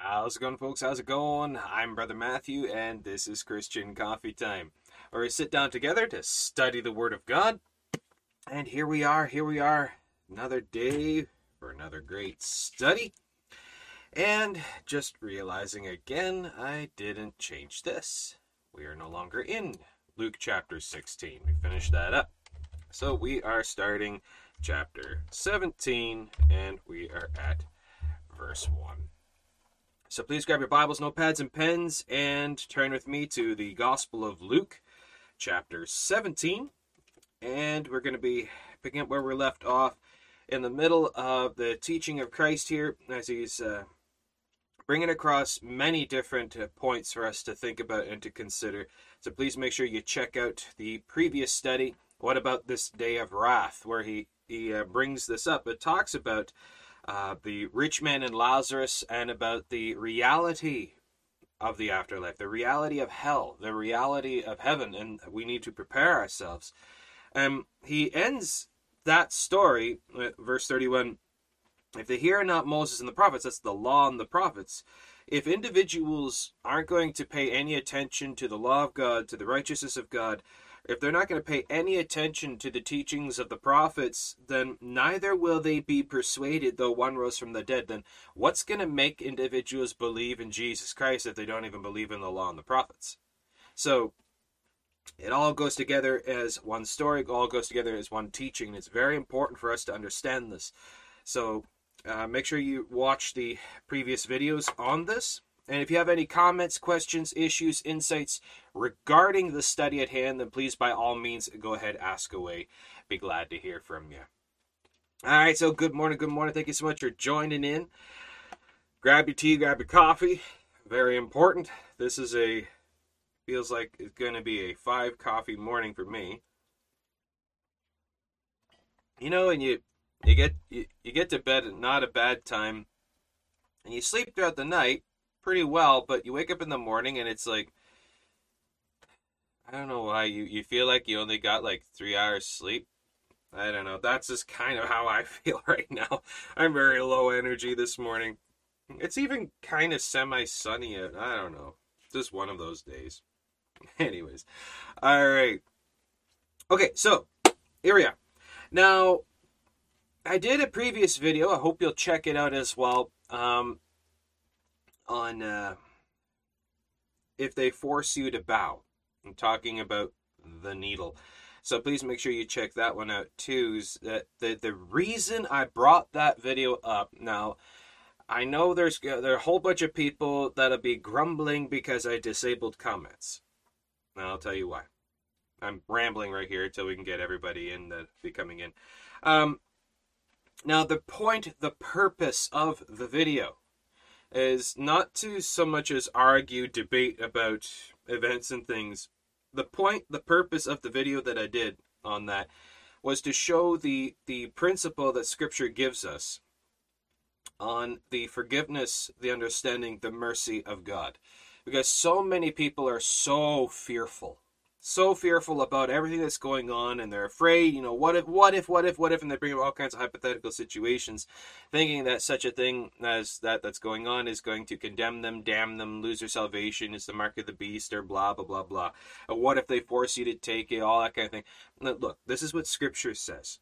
How's it going, folks? How's it going? I'm Brother Matthew, and this is Christian Coffee Time, where we sit down together to study the Word of God. And here we are, here we are, another day for another great study. And just realizing again, I didn't change this. We are no longer in Luke chapter 16. We finished that up. So we are starting chapter 17, and we are at verse 1. So please grab your Bibles, notepads, and pens and turn with me to the Gospel of Luke, chapter 17. And we're going to be picking up where we left off in the middle of the teaching of Christ here as he's uh, bringing across many different uh, points for us to think about and to consider. So please make sure you check out the previous study. What about this day of wrath, where he, he uh, brings this up? It talks about uh, the rich man and Lazarus, and about the reality of the afterlife, the reality of hell, the reality of heaven, and we need to prepare ourselves. Um, he ends that story, verse 31 If they hear not Moses and the prophets, that's the law and the prophets. If individuals aren't going to pay any attention to the law of God, to the righteousness of God, if they're not going to pay any attention to the teachings of the prophets, then neither will they be persuaded, though one rose from the dead. Then what's going to make individuals believe in Jesus Christ if they don't even believe in the law and the prophets? So it all goes together as one story, it all goes together as one teaching. It's very important for us to understand this. So uh, make sure you watch the previous videos on this. And if you have any comments, questions, issues, insights regarding the study at hand, then please by all means go ahead, ask away. Be glad to hear from you. All right, so good morning, good morning. Thank you so much for joining in. Grab your tea, grab your coffee. Very important. This is a feels like it's going to be a five coffee morning for me. You know, and you you get you, you get to bed at not a bad time, and you sleep throughout the night pretty well, but you wake up in the morning and it's like I don't know why you you feel like you only got like 3 hours sleep. I don't know. That's just kind of how I feel right now. I'm very low energy this morning. It's even kind of semi sunny. I don't know. Just one of those days. Anyways. All right. Okay, so here we are. Now, I did a previous video. I hope you'll check it out as well. Um, on uh, if they force you to bow. I'm talking about the needle. So please make sure you check that one out too. That the the reason I brought that video up now, I know there's there are a whole bunch of people that'll be grumbling because I disabled comments. I'll tell you why. I'm rambling right here until we can get everybody in that be coming in. Um, now the point, the purpose of the video is not to so much as argue, debate about events and things. The point, the purpose of the video that I did on that was to show the the principle that Scripture gives us on the forgiveness, the understanding, the mercy of God, because so many people are so fearful so fearful about everything that's going on and they're afraid, you know, what if, what if, what if, what if, and they bring up all kinds of hypothetical situations, thinking that such a thing as that that's going on is going to condemn them, damn them, lose their salvation, is the mark of the beast, or blah, blah, blah, blah. Or what if they force you to take it, all that kind of thing. Look, this is what Scripture says.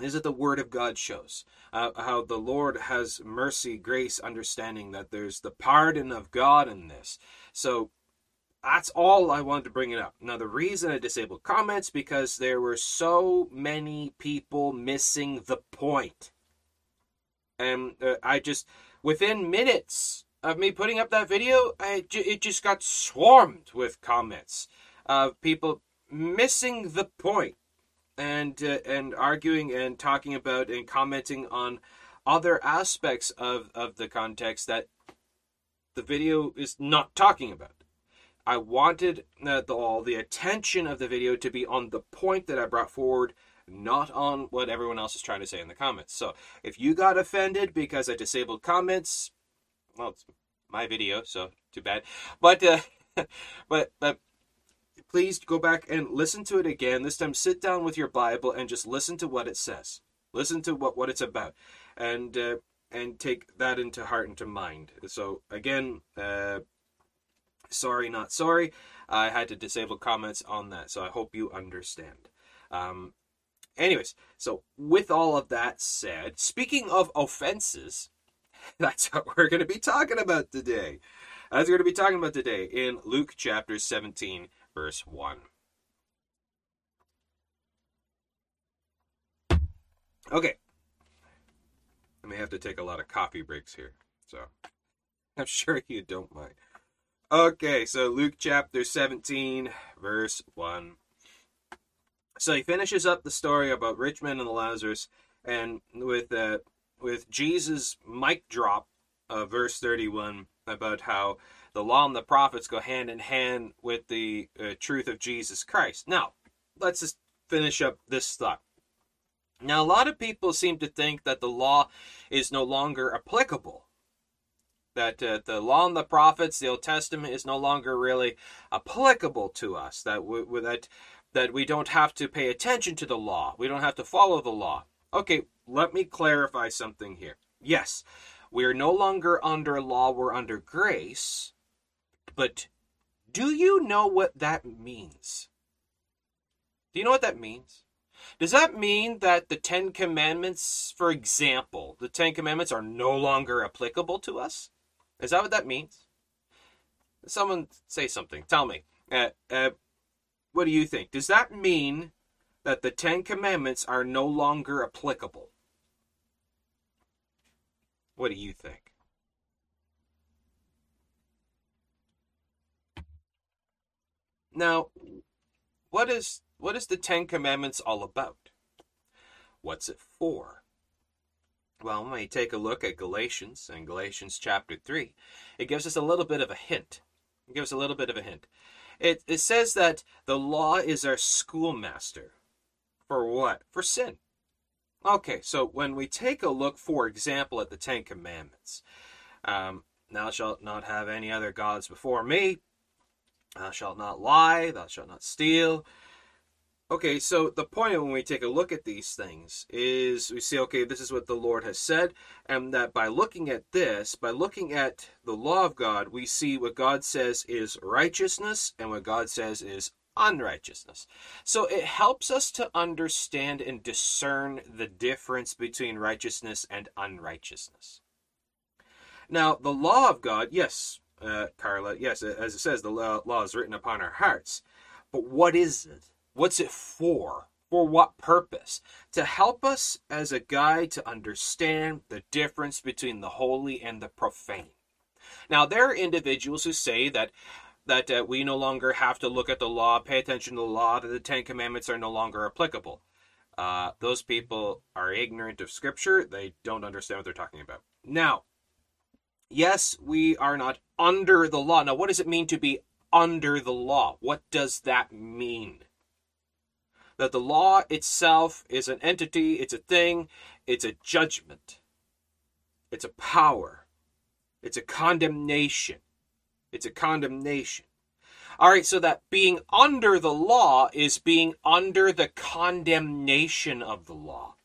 Is it the Word of God shows uh, how the Lord has mercy, grace, understanding that there's the pardon of God in this. So that's all I wanted to bring it up. Now, the reason I disabled comments because there were so many people missing the point, and uh, I just within minutes of me putting up that video, I, it just got swarmed with comments of people missing the point and uh, and arguing and talking about and commenting on other aspects of of the context that the video is not talking about. I wanted uh, the, all the attention of the video to be on the point that I brought forward, not on what everyone else is trying to say in the comments. So if you got offended because I disabled comments, well, it's my video, so too bad. But uh, but but please go back and listen to it again. This time, sit down with your Bible and just listen to what it says. Listen to what what it's about, and uh, and take that into heart and to mind. So again, uh, sorry, not sorry. I had to disable comments on that, so I hope you understand. Um, anyways, so with all of that said, speaking of offenses, that's what we're going to be talking about today. That's what we're going to be talking about today in Luke chapter 17, verse 1. Okay. I may have to take a lot of coffee breaks here, so I'm sure you don't mind. Okay, so Luke chapter 17, verse 1. So he finishes up the story about rich Richmond and the Lazarus, and with uh, with Jesus' mic drop, uh, verse 31, about how the law and the prophets go hand in hand with the uh, truth of Jesus Christ. Now, let's just finish up this thought. Now, a lot of people seem to think that the law is no longer applicable that uh, the law and the prophets, the Old Testament, is no longer really applicable to us. That we, that that we don't have to pay attention to the law. We don't have to follow the law. Okay, let me clarify something here. Yes, we are no longer under law; we're under grace. But do you know what that means? Do you know what that means? Does that mean that the Ten Commandments, for example, the Ten Commandments are no longer applicable to us? Is that what that means? Someone say something. Tell me. Uh, uh, what do you think? Does that mean that the Ten Commandments are no longer applicable? What do you think? Now, what is what is the Ten Commandments all about? What's it for? Well, when you take a look at Galatians and Galatians chapter 3, it gives us a little bit of a hint. It gives us a little bit of a hint. It, it says that the law is our schoolmaster. For what? For sin. Okay, so when we take a look, for example, at the Ten Commandments, um, thou shalt not have any other gods before me, thou shalt not lie, thou shalt not steal, Okay, so the point when we take a look at these things is we see, okay, this is what the Lord has said, and that by looking at this, by looking at the law of God, we see what God says is righteousness and what God says is unrighteousness. So it helps us to understand and discern the difference between righteousness and unrighteousness. Now, the law of God, yes, uh, Carla, yes, as it says, the law is written upon our hearts. But what is it? What's it for? For what purpose? To help us as a guide to understand the difference between the holy and the profane. Now, there are individuals who say that that uh, we no longer have to look at the law, pay attention to the law, that the Ten Commandments are no longer applicable. Uh, those people are ignorant of Scripture. They don't understand what they're talking about. Now, yes, we are not under the law. Now, what does it mean to be under the law? What does that mean? That the law itself is an entity, it's a thing, it's a judgment, it's a power, it's a condemnation. It's a condemnation. All right, so that being under the law is being under the condemnation of the law.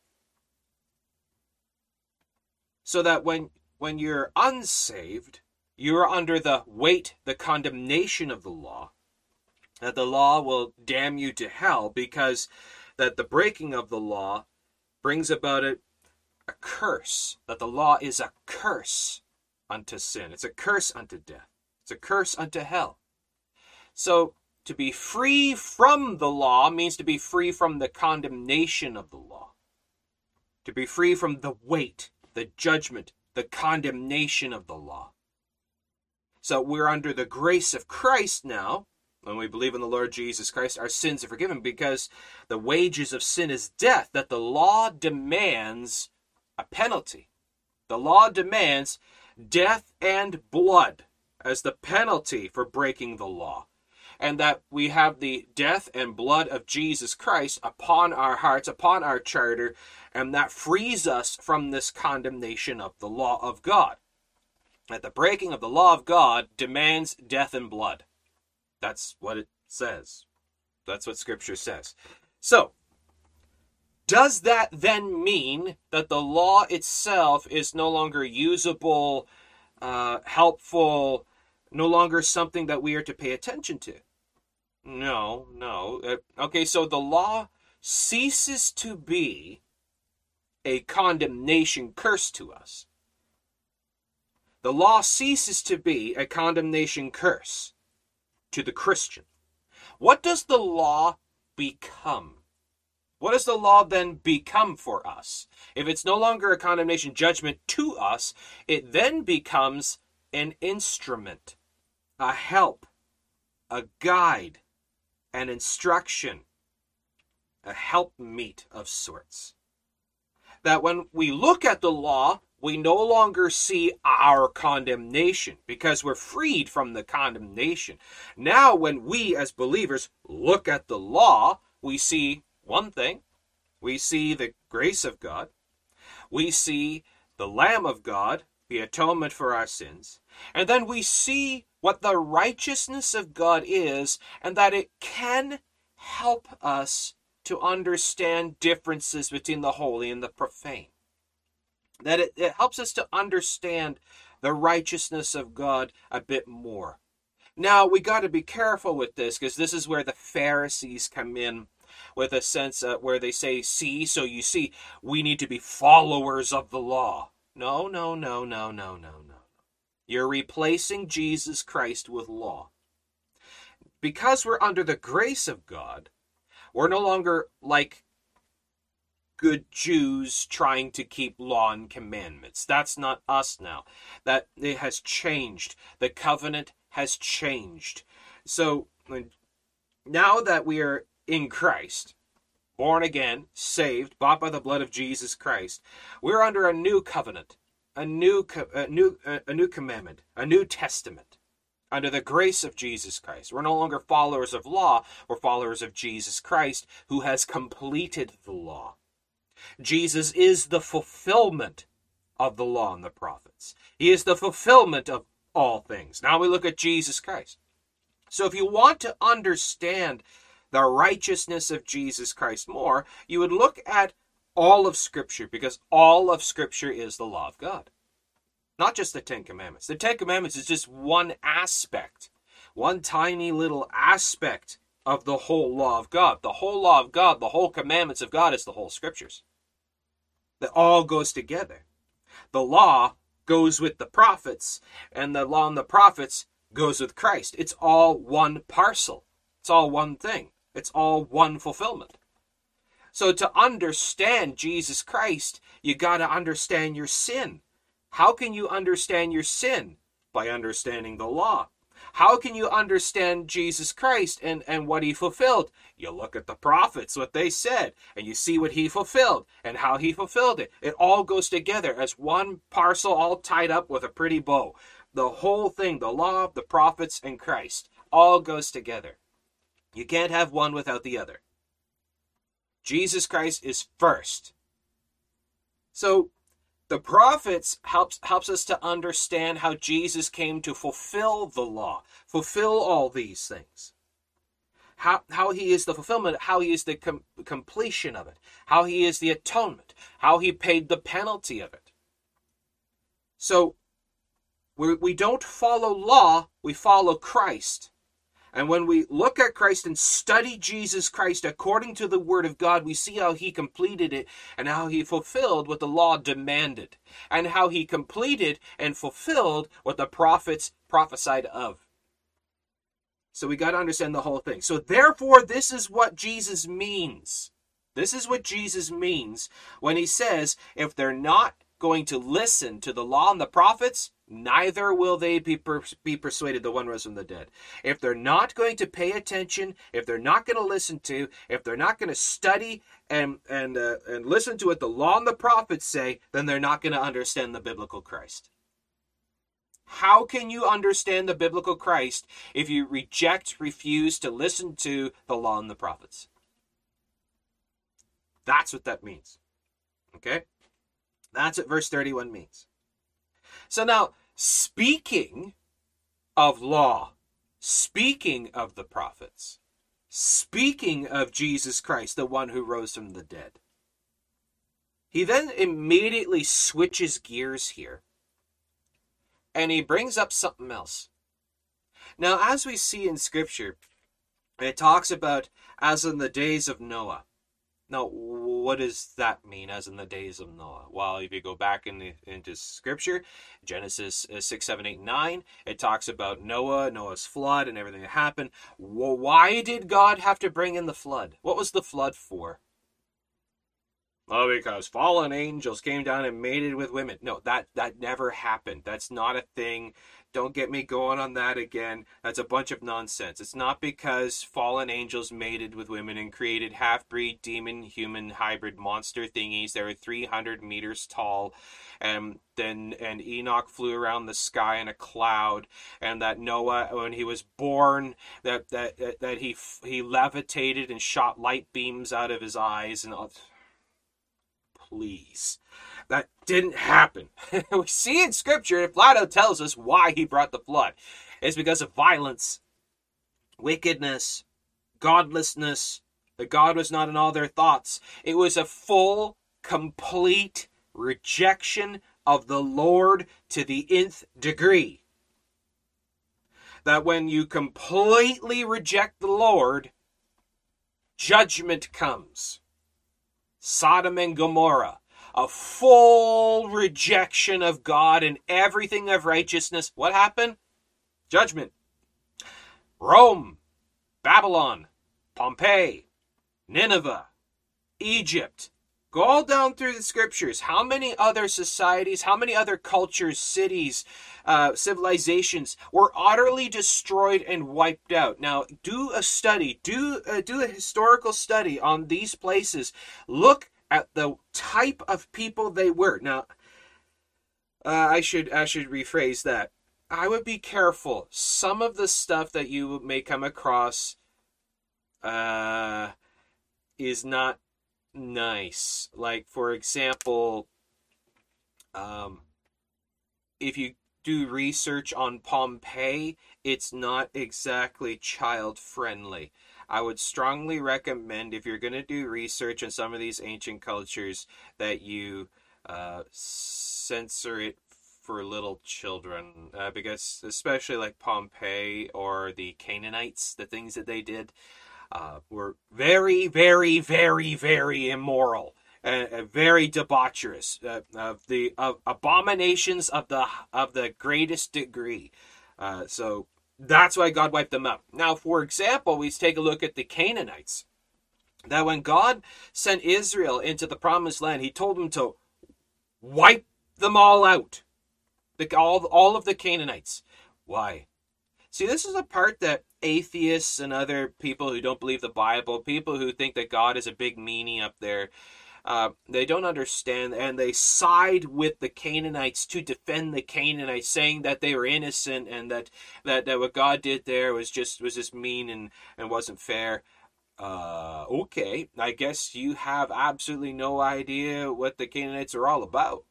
So that when when you're unsaved, you're under the weight, the condemnation of the law that the law will damn you to hell because that the breaking of the law brings about a, a curse, that the law is a curse unto sin. It's a curse unto death. It's a curse unto hell. So to be free from the law means to be free from the condemnation of the law. To be free from the weight, the judgment, the condemnation of the law. So we're under the grace of Christ now, when we believe in the Lord Jesus Christ, our sins are forgiven because the wages of sin is death, that the law demands a penalty. The law demands death and blood as the penalty for breaking the law. And that we have the death and blood of Jesus Christ upon our hearts, upon our charter, and that frees us from this condemnation of the law of God. That the breaking of the law of God demands death and blood. That's what it says. That's what Scripture says. So, does that then mean that the law itself is no longer usable, uh, helpful, no longer something that we are to pay attention to? No, no. Uh, okay, so the law ceases to be a condemnation curse to us. The law ceases to be a condemnation curse to the Christian. What does the law become? What does the law then become for us? If it's no longer a condemnation judgment to us, it then becomes an instrument, a help, a guide, an instruction, a helpmeet of sorts. That when we look at the law, we no longer see our condemnation because we're freed from the condemnation. Now, when we as believers look at the law, we see one thing. We see the grace of God, we see the Lamb of God, the atonement for our sins, and then we see what the righteousness of God is and that it can help us to understand differences between the holy and the profane that it, it helps us to understand the righteousness of God a bit more. Now, we got to be careful with this because this is where the Pharisees come in with a sense uh, where they say, see, so you see, we need to be followers of the law. No, no, no, no, no, no, no. You're replacing Jesus Christ with law. Because we're under the grace of God, we're no longer like good Jews trying to keep law and commandments. That's not us now. That it has changed. The covenant has changed. So now that we are in Christ, born again, saved, bought by the blood of Jesus Christ, we're under a new covenant, a new a new a new commandment, a new testament. Under the grace of Jesus Christ. We're no longer followers of law, we're followers of Jesus Christ who has completed the law. Jesus is the fulfillment of the law and the prophets. He is the fulfillment of all things. Now we look at Jesus Christ. So if you want to understand the righteousness of Jesus Christ more, you would look at all of Scripture because all of Scripture is the law of God. Not just the Ten Commandments. The Ten Commandments is just one aspect, one tiny little aspect of the whole law of God. The whole law of God, the whole commandments of God is the whole Scriptures that all goes together. The law goes with the prophets, and the law and the prophets goes with Christ. It's all one parcel. It's all one thing. It's all one fulfillment. So to understand Jesus Christ, you got to understand your sin. How can you understand your sin? By understanding the law. How can you understand Jesus Christ and, and what he fulfilled? You look at the prophets, what they said, and you see what he fulfilled and how he fulfilled it. It all goes together as one parcel all tied up with a pretty bow. The whole thing, the law, the prophets, and Christ, all goes together. You can't have one without the other. Jesus Christ is first. So the prophets helps helps us to understand how Jesus came to fulfill the law, fulfill all these things. How, how he is the fulfillment, how he is the com- completion of it, how he is the atonement, how he paid the penalty of it. So we, we don't follow law, we follow Christ. And when we look at Christ and study Jesus Christ according to the Word of God, we see how He completed it and how He fulfilled what the law demanded, and how He completed and fulfilled what the prophets prophesied of. So we got to understand the whole thing. So, therefore, this is what Jesus means. This is what Jesus means when He says, if they're not going to listen to the law and the prophets, neither will they be, per- be persuaded the one rose from the dead. If they're not going to pay attention, if they're not going to listen to, if they're not going to study and and uh, and listen to what the law and the prophets say, then they're not going to understand the biblical Christ. How can you understand the biblical Christ if you reject, refuse to listen to the law and the prophets? That's what that means. Okay? That's what verse 31 means. So now, speaking of law, speaking of the prophets, speaking of Jesus Christ, the one who rose from the dead, he then immediately switches gears here and he brings up something else. Now, as we see in Scripture, it talks about as in the days of Noah. Now, what does that mean, as in the days of Noah? Well, if you go back in the, into Scripture, Genesis uh, 6, 7, 8, 9, it talks about Noah, Noah's flood, and everything that happened. Well, why did God have to bring in the flood? What was the flood for? Oh, because fallen angels came down and mated with women. No, that that never happened. That's not a thing. Don't get me going on that again. That's a bunch of nonsense. It's not because fallen angels mated with women and created half breed demon human hybrid monster thingies that were 300 meters tall. And then and Enoch flew around the sky in a cloud, and that Noah, when he was born, that that that he he levitated and shot light beams out of his eyes, and all. please, that didn't happen. we see in Scripture, if Plato tells us why he brought the flood, it's because of violence, wickedness, godlessness. That God was not in all their thoughts. It was a full, complete rejection of the Lord to the nth degree. That when you completely reject the Lord, judgment comes. Sodom and Gomorrah a full rejection of God and everything of righteousness. What happened? Judgment. Rome, Babylon, Pompeii, Nineveh, Egypt. Go all down through the scriptures. How many other societies, how many other cultures, cities, uh, civilizations were utterly destroyed and wiped out? Now, do a study, do uh, do a historical study on these places. Look at the type of people they were. Now, uh, I should I should rephrase that. I would be careful. Some of the stuff that you may come across uh, is not nice. Like, for example, um, if you do research on Pompeii, it's not exactly child friendly. I would strongly recommend if you're going to do research on some of these ancient cultures that you uh, censor it for little children uh, because especially like Pompeii or the Canaanites, the things that they did uh, were very, very, very, very immoral and, very debaucherous uh, of the of abominations of the of the greatest degree. Uh, so that's why God wiped them out. Now, for example, we take a look at the Canaanites. That when God sent Israel into the promised land, he told them to wipe them all out. The, all, all of the Canaanites. Why? See, this is a part that atheists and other people who don't believe the Bible, people who think that God is a big meanie up there, uh, they don't understand, and they side with the Canaanites to defend the Canaanites, saying that they were innocent and that, that, that what God did there was just was just mean and, and wasn't fair. Uh, okay, I guess you have absolutely no idea what the Canaanites are all about.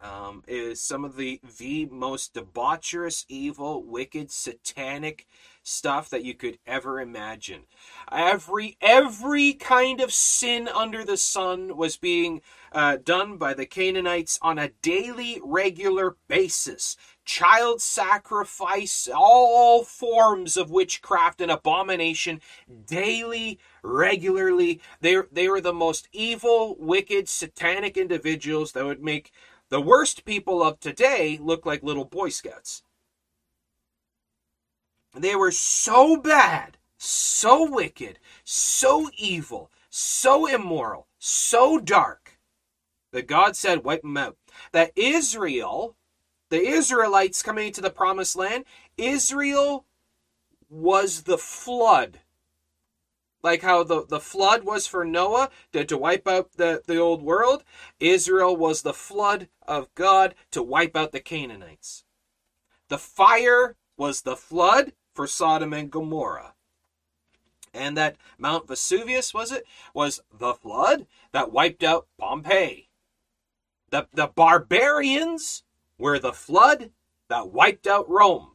Um, is some of the the most debaucherous, evil, wicked, satanic stuff that you could ever imagine. Every every kind of sin under the sun was being uh, done by the Canaanites on a daily, regular basis. Child sacrifice, all forms of witchcraft and abomination, daily, regularly. They they were the most evil, wicked, satanic individuals that would make the worst people of today look like little Boy Scouts. They were so bad, so wicked, so evil, so immoral, so dark that God said, wipe them out. That Israel, the Israelites coming into the promised land, Israel was the flood. Like how the, the flood was for Noah to, to wipe out the, the old world, Israel was the flood of God to wipe out the Canaanites. The fire was the flood for Sodom and Gomorrah. And that Mount Vesuvius, was it, was the flood that wiped out Pompeii. The, the barbarians were the flood that wiped out Rome.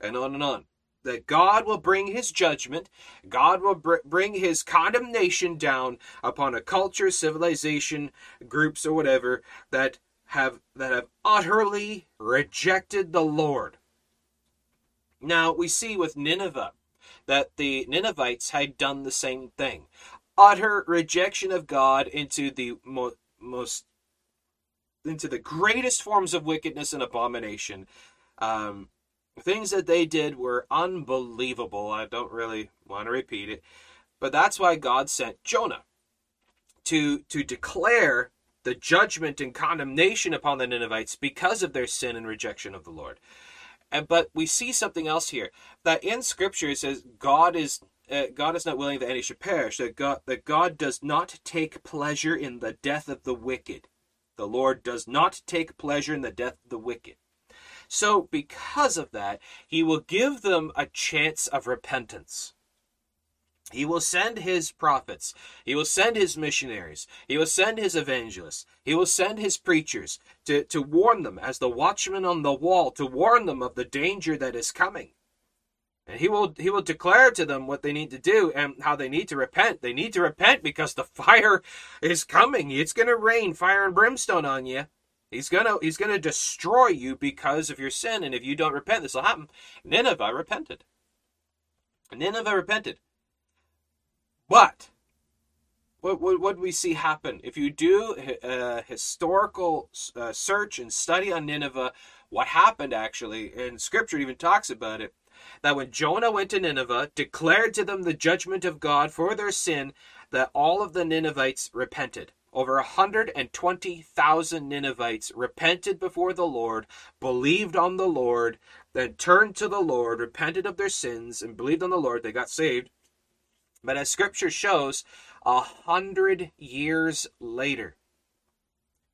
And on and on. that God will bring his judgment, God will br- bring his condemnation down upon a culture, civilization, groups or whatever that have that have utterly rejected the Lord. Now, we see with Nineveh that the Ninevites had done the same thing. Utter rejection of God into the mo- most into the greatest forms of wickedness and abomination. Um, things that they did were unbelievable. I don't really want to repeat it, but that's why God sent Jonah to to declare the judgment and condemnation upon the Ninevites because of their sin and rejection of the Lord. And but we see something else here that in Scripture it says God is uh, God is not willing that any should perish. That God that God does not take pleasure in the death of the wicked. The Lord does not take pleasure in the death of the wicked. So, because of that, he will give them a chance of repentance. He will send his prophets. He will send his missionaries. He will send his evangelists. He will send his preachers to, to warn them as the watchman on the wall, to warn them of the danger that is coming. And he will he will declare to them what they need to do and how they need to repent. They need to repent because the fire is coming. It's going to rain fire and brimstone on you. He's gonna he's gonna destroy you because of your sin, and if you don't repent, this will happen. Nineveh repented. Nineveh repented. But what what, what do we see happen if you do a historical uh, search and study on Nineveh? What happened actually, and Scripture even talks about it that when Jonah went to Nineveh, declared to them the judgment of God for their sin, that all of the Ninevites repented. Over 120,000 Ninevites repented before the Lord, believed on the Lord, then turned to the Lord, repented of their sins, and believed on the Lord. They got saved. But as scripture shows, a hundred years later,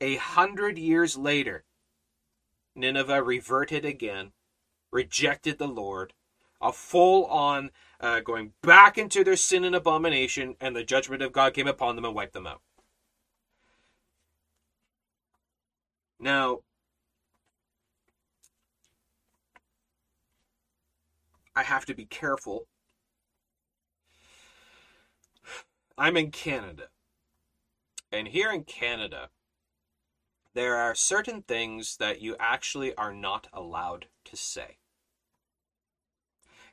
a hundred years later, Nineveh reverted again, rejected the Lord, a full on uh, going back into their sin and abomination, and the judgment of God came upon them and wiped them out. Now, I have to be careful. I'm in Canada. And here in Canada, there are certain things that you actually are not allowed to say.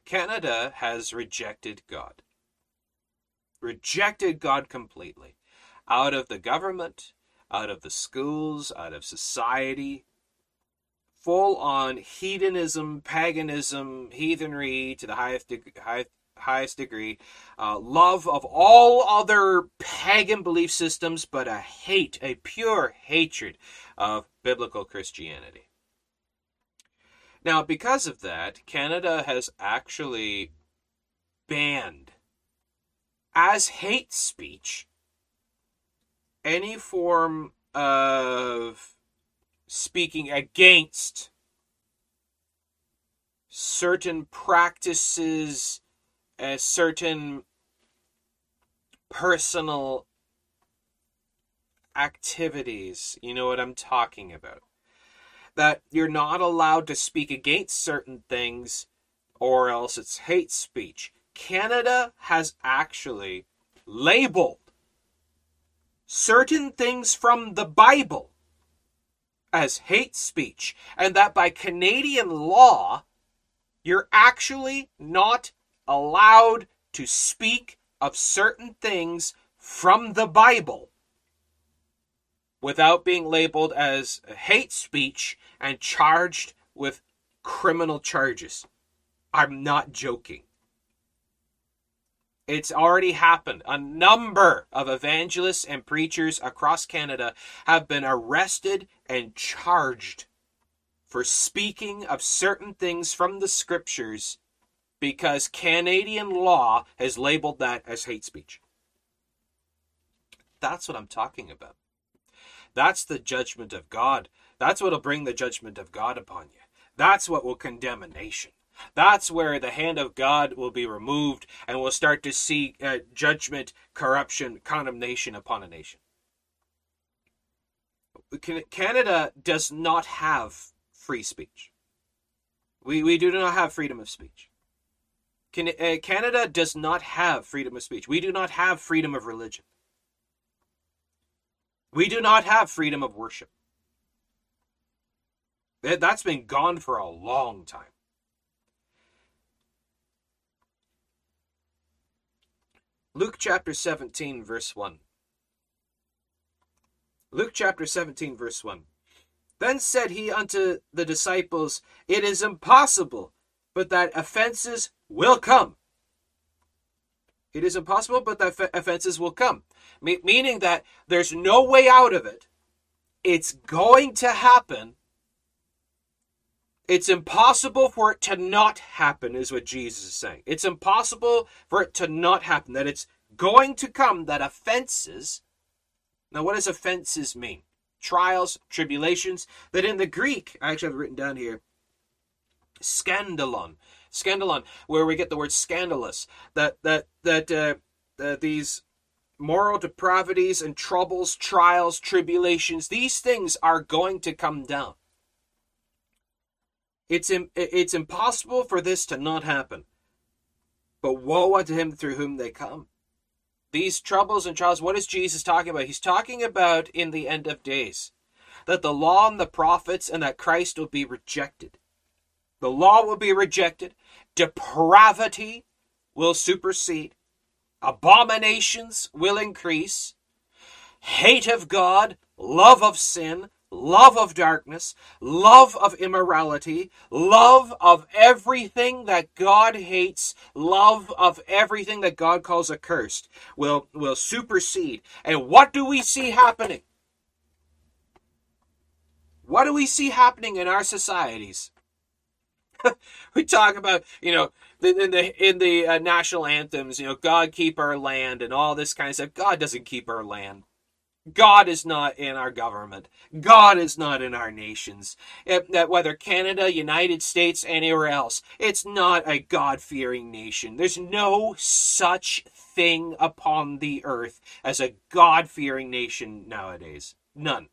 Canada has rejected God. Rejected God completely. Out of the government, out of the schools, out of society. Full on hedonism, paganism, heathenry to the highest, de- high, highest degree. Uh, love of all other pagan belief systems, but a hate, a pure hatred of biblical Christianity. Now, because of that, Canada has actually banned as hate speech any form of speaking against certain practices, uh, certain personal activities. You know what I'm talking about that you're not allowed to speak against certain things or else it's hate speech. Canada has actually labeled certain things from the Bible as hate speech, and that by Canadian law, you're actually not allowed to speak of certain things from the Bible without being labeled as hate speech and charged with criminal charges. I'm not joking. It's already happened. A number of evangelists and preachers across Canada have been arrested and charged for speaking of certain things from the scriptures because Canadian law has labeled that as hate speech. That's what I'm talking about. That's the judgment of God. That's what will bring the judgment of God upon you. That's what will condemn a nation. That's where the hand of God will be removed and we'll start to see uh, judgment, corruption, condemnation upon a nation. Canada does not have free speech. We, we do not have freedom of speech. Uh, Canada does not have freedom of speech. We do not have freedom of religion. We do not have freedom of worship. That's been gone for a long time. Luke chapter 17, verse 1. Luke chapter 17, verse 1. Then said he unto the disciples, It is impossible, but that offenses will come. It is impossible, but that offenses will come. Me- meaning that there's no way out of it. It's going to happen. It's impossible for it to not happen, is what Jesus is saying. It's impossible for it to not happen, that it's going to come, that offenses. Now, what does offenses mean? Trials, tribulations, that in the Greek, I actually have it written down here, scandalon. Scandalon, where we get the word scandalous. That that that uh, uh, these moral depravities and troubles, trials, tribulations, these things are going to come down. It's, it's impossible for this to not happen. But woe unto him through whom they come. These troubles and trials, what is Jesus talking about? He's talking about in the end of days that the law and the prophets and that Christ will be rejected. The law will be rejected, depravity will supersede, abominations will increase, hate of God, love of sin, love of darkness, love of immorality, love of everything that God hates, love of everything that God calls accursed will, will supersede. And what do we see happening? What do we see happening in our societies? we talk about, you know, in the in the uh, national anthems, you know, God keep our land and all this kind of stuff. God doesn't keep our land. God is not in our government. God is not in our nations. That whether Canada, United States, anywhere else, it's not a God-fearing nation. There's no such thing upon the earth as a God-fearing nation nowadays. None.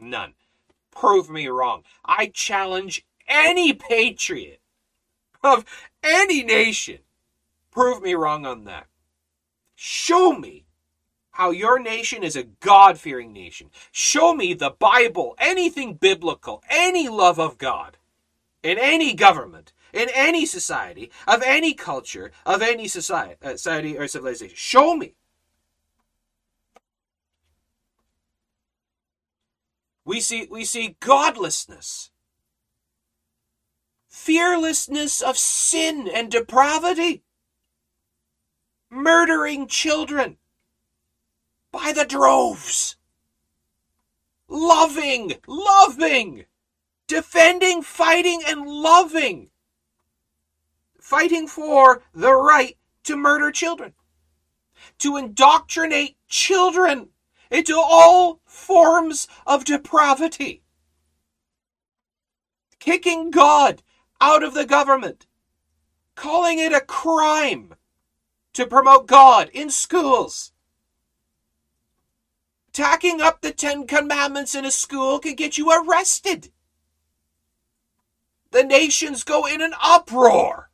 None. Prove me wrong. I challenge any patriot of any nation. Prove me wrong on that. Show me how your nation is a God fearing nation. Show me the Bible, anything biblical, any love of God in any government, in any society, of any culture, of any society, uh, society or civilization. Show me. We see, we see godlessness, fearlessness of sin and depravity, murdering children by the droves. Loving, loving, defending, fighting, and loving. Fighting for the right to murder children, to indoctrinate children into all forms of depravity, kicking God out of the government, calling it a crime to promote God in schools Tacking up the Ten Commandments in a school can get you arrested. The nations go in an uproar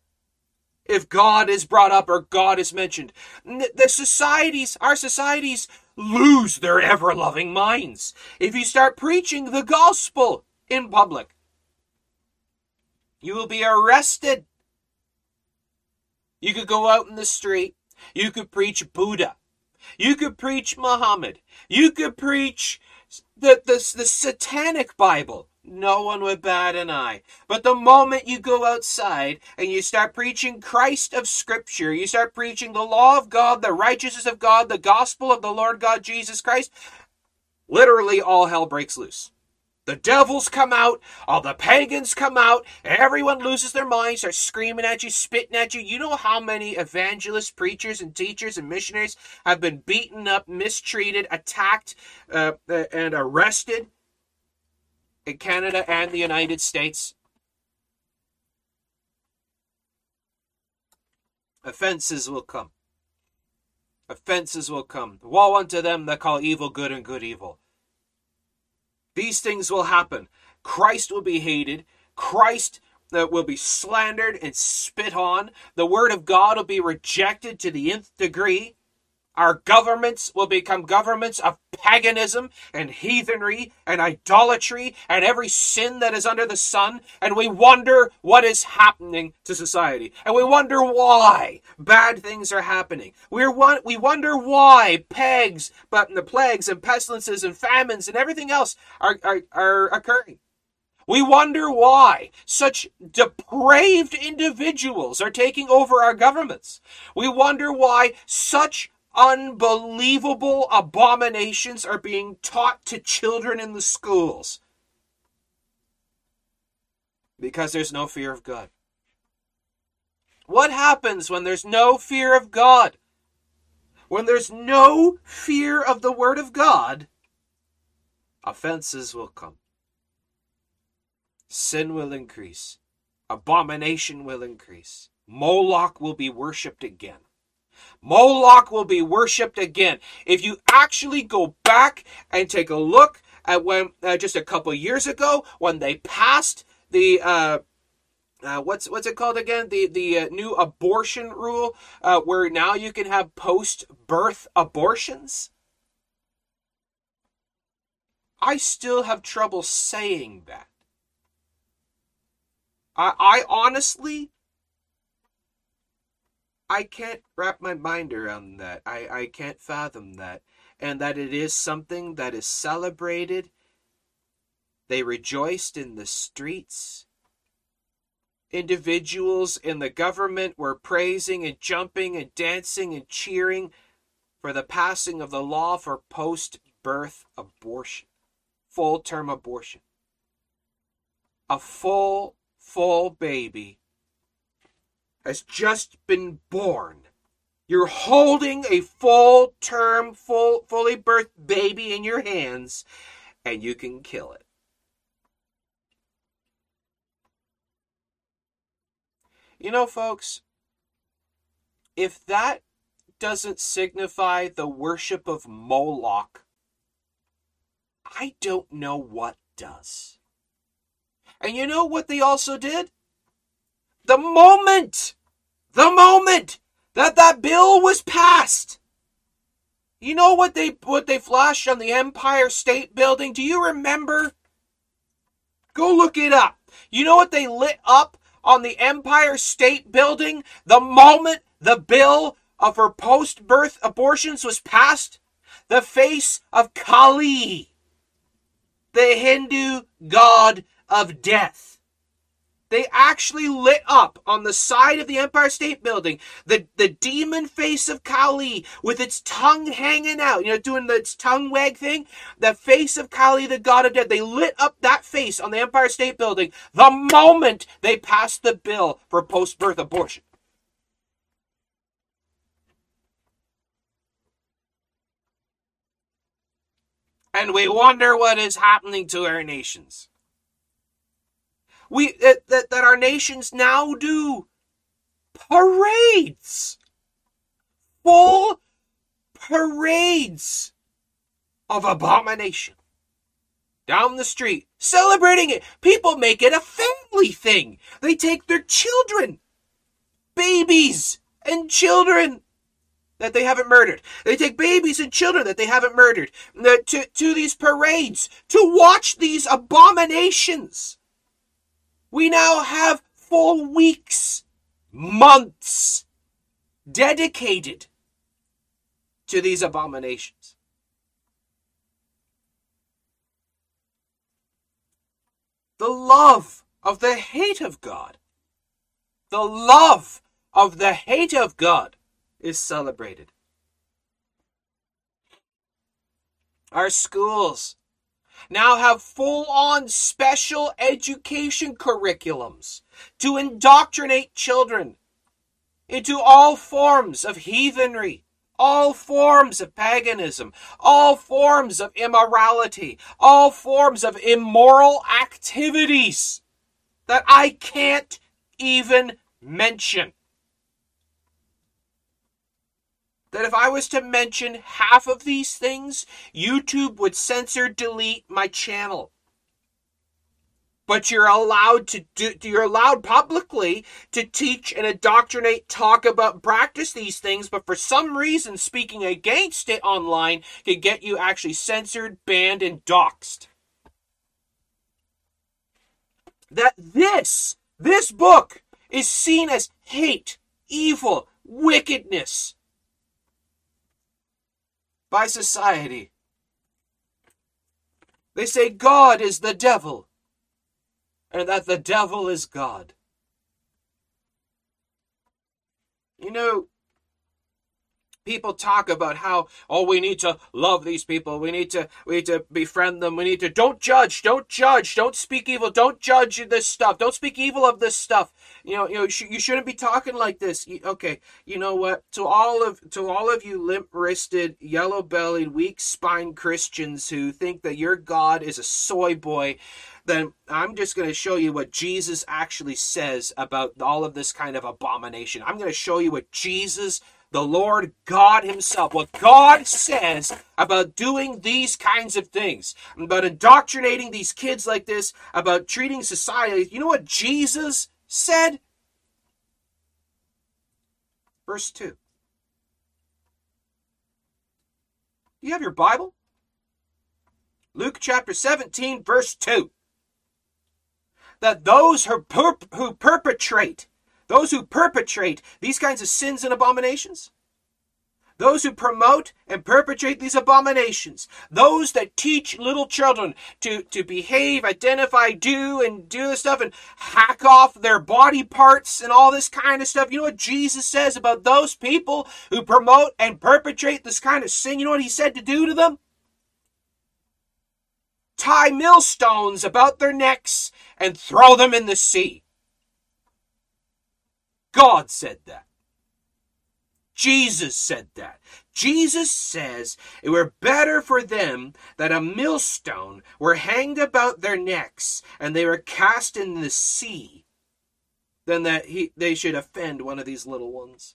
if God is brought up or God is mentioned. The societies, our societies, lose their ever loving minds if you start preaching the gospel in public. You will be arrested. You could go out in the street. You could preach Buddha. You could preach Muhammad. You could preach the, the, the satanic Bible. No one would bat an eye. But the moment you go outside and you start preaching Christ of Scripture, you start preaching the law of God, the righteousness of God, the gospel of the Lord God Jesus Christ, literally all hell breaks loose. The devils come out, all the pagans come out, everyone loses their minds, Are screaming at you, spitting at you. You know how many evangelists, preachers, and teachers and missionaries have been beaten up, mistreated, attacked, uh, uh, and arrested in Canada and the United States? Offenses will come. Offenses will come. Woe unto them that call evil good and good evil these things will happen. Christ will be hated. Christ uh, will be slandered and spit on. The word of God will be rejected to the nth degree. Our governments will become governments of paganism and heathenry and idolatry and every sin that is under the sun. And we wonder what is happening to society. And we wonder why bad things are happening. We're one, we wonder why pegs, but the plagues and pestilences and famines and everything else are, are, are occurring. We wonder why such depraved individuals are taking over our governments. We wonder why such unbelievable abominations are being taught to children in the schools because there's no fear of God. What happens when there's no fear of God? When there's no fear of the Word of God, offenses will come. Sin will increase. Abomination will increase. Moloch will be worshipped again. Moloch will be worshipped again. If you actually go back and take a look at when uh, just a couple years ago when they passed the uh, uh, what's what's it called again? The the uh, new abortion rule, uh, where now you can have post birth abortions. I still have trouble saying that. I I honestly I can't wrap my mind around that. I, I can't fathom that. And that it is something that is celebrated. They rejoiced in the streets. Individuals in the government were praising and jumping and dancing and cheering for the passing of the law for post birth abortion, full term abortion. A full, full baby has just been born. You're holding a full term, full, fully birthed baby in your hands, and you can kill it. You know, folks, if that doesn't signify the worship of Moloch, I don't know what does. And you know what they also did? The moment, the moment that that bill was passed, you know what they what they flashed on the Empire State Building? Do you remember? Go look it up. You know what they lit up on the Empire State Building the moment the bill of her post-birth abortions was passed? The face of Kali, the Hindu god of death. They actually lit up on the side of the Empire State Building the, the demon face of Kali with its tongue hanging out, you know, doing the, its tongue wag thing. The face of Kali, the god of death. They lit up that face on the Empire State Building the moment they passed the bill for post birth abortion. And we wonder what is happening to our nations we that, that, that our nations now do parades full parades of abomination down the street celebrating it people make it a family thing they take their children babies and children that they haven't murdered. They take babies and children that they haven't murdered to, to these parades to watch these abominations. We now have four weeks, months dedicated to these abominations. The love of the hate of God, the love of the hate of God is celebrated. Our schools now have full on special education curriculums to indoctrinate children into all forms of heathenry, all forms of paganism, all forms of immorality, all forms of immoral activities that I can't even mention. That if I was to mention half of these things, YouTube would censor delete my channel. but you're allowed to do you're allowed publicly to teach and indoctrinate talk about practice these things but for some reason speaking against it online can get you actually censored banned and doxxed that this this book is seen as hate evil wickedness by society they say god is the devil and that the devil is God. You know, people talk about how oh we need to love these people. We need to we need to befriend them. We need to don't judge don't judge don't speak evil don't judge this stuff don't speak evil of this stuff. You know you know you shouldn't be talking like this. Okay you know what? To all of to all of you limp-wristed yellow-bellied weak-spined christians who think that your god is a soy boy then I'm just going to show you what Jesus actually says about all of this kind of abomination. I'm going to show you what Jesus the Lord God Himself, what God says about doing these kinds of things, about indoctrinating these kids like this, about treating society. You know what Jesus said? Verse 2. Do you have your Bible? Luke chapter 17, verse 2. That those who, who perpetrate those who perpetrate these kinds of sins and abominations, those who promote and perpetrate these abominations, those that teach little children to, to behave, identify, do, and do this stuff and hack off their body parts and all this kind of stuff. You know what Jesus says about those people who promote and perpetrate this kind of sin? You know what he said to do to them? Tie millstones about their necks and throw them in the sea. God said that. Jesus said that. Jesus says it were better for them that a millstone were hanged about their necks and they were cast in the sea than that he, they should offend one of these little ones.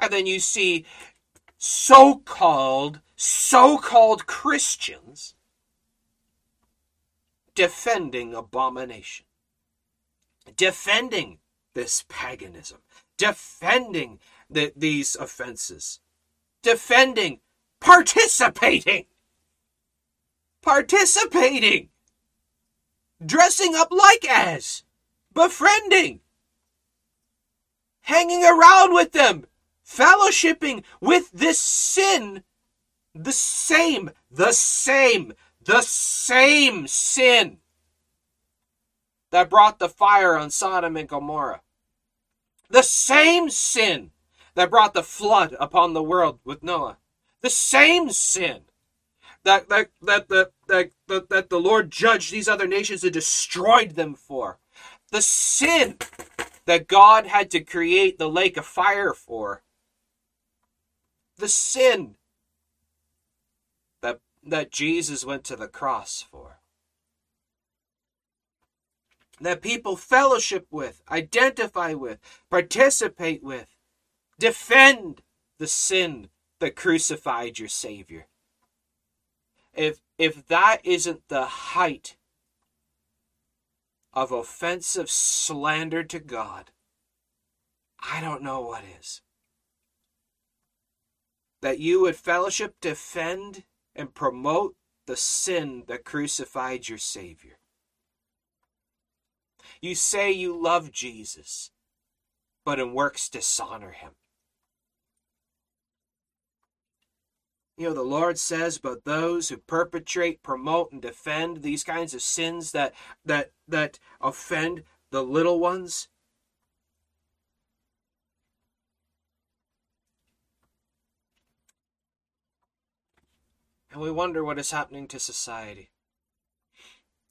And then you see so called, so called Christians defending abomination, defending this paganism, defending the, these offenses, defending, participating, participating, dressing up like as, befriending, hanging around with them, fellowshipping with this sin, the same, the same, the same sin that brought the fire on Sodom and Gomorrah. The same sin that brought the flood upon the world with Noah. The same sin that that that the that, that, that the Lord judged these other nations and destroyed them for. The sin that God had to create the lake of fire for. The sin that that Jesus went to the cross for that people fellowship with, identify with, participate with. Defend the sin that crucified your Savior. If, if that isn't the height of offensive slander to God, I don't know what is. That you would fellowship, defend, and promote the sin that crucified your Savior. You say you love Jesus, but in works dishonor him. You know, the Lord says but those who perpetrate, promote, and defend these kinds of sins that that that offend the little ones. And we wonder what is happening to society.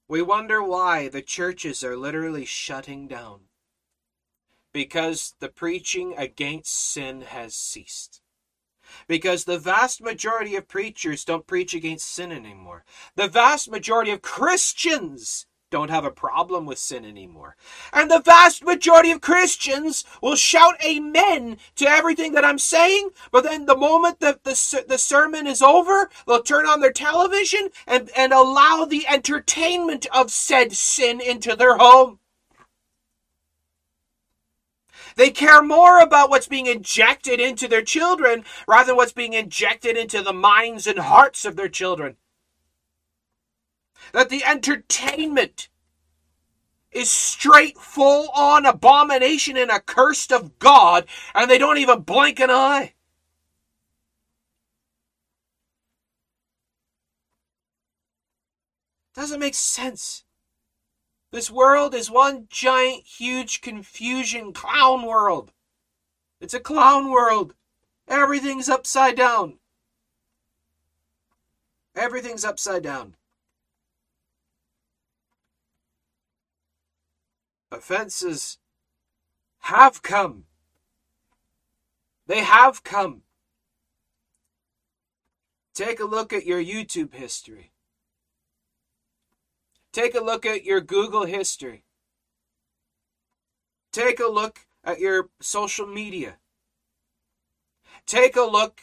We wonder why the churches are literally shutting down. Because the preaching against sin has ceased. Because the vast majority of preachers don't preach against sin anymore. The vast majority of Christians don't have a problem with sin anymore. And the vast majority of Christians will shout amen to everything that I'm saying, but then the moment that the, the sermon is over, they'll turn on their television and, and allow the entertainment of said sin into their home. They care more about what's being injected into their children rather than what's being injected into the minds and hearts of their children that the entertainment is straight full on abomination and accursed of God, and they don't even blink an eye. Doesn't make sense. This world is one giant, huge confusion clown world. It's a clown world. Everything's upside down. Everything's upside down. Offenses have come. They have come. Take a look at your YouTube history. Take a look at your Google history. Take a look at your social media. Take a look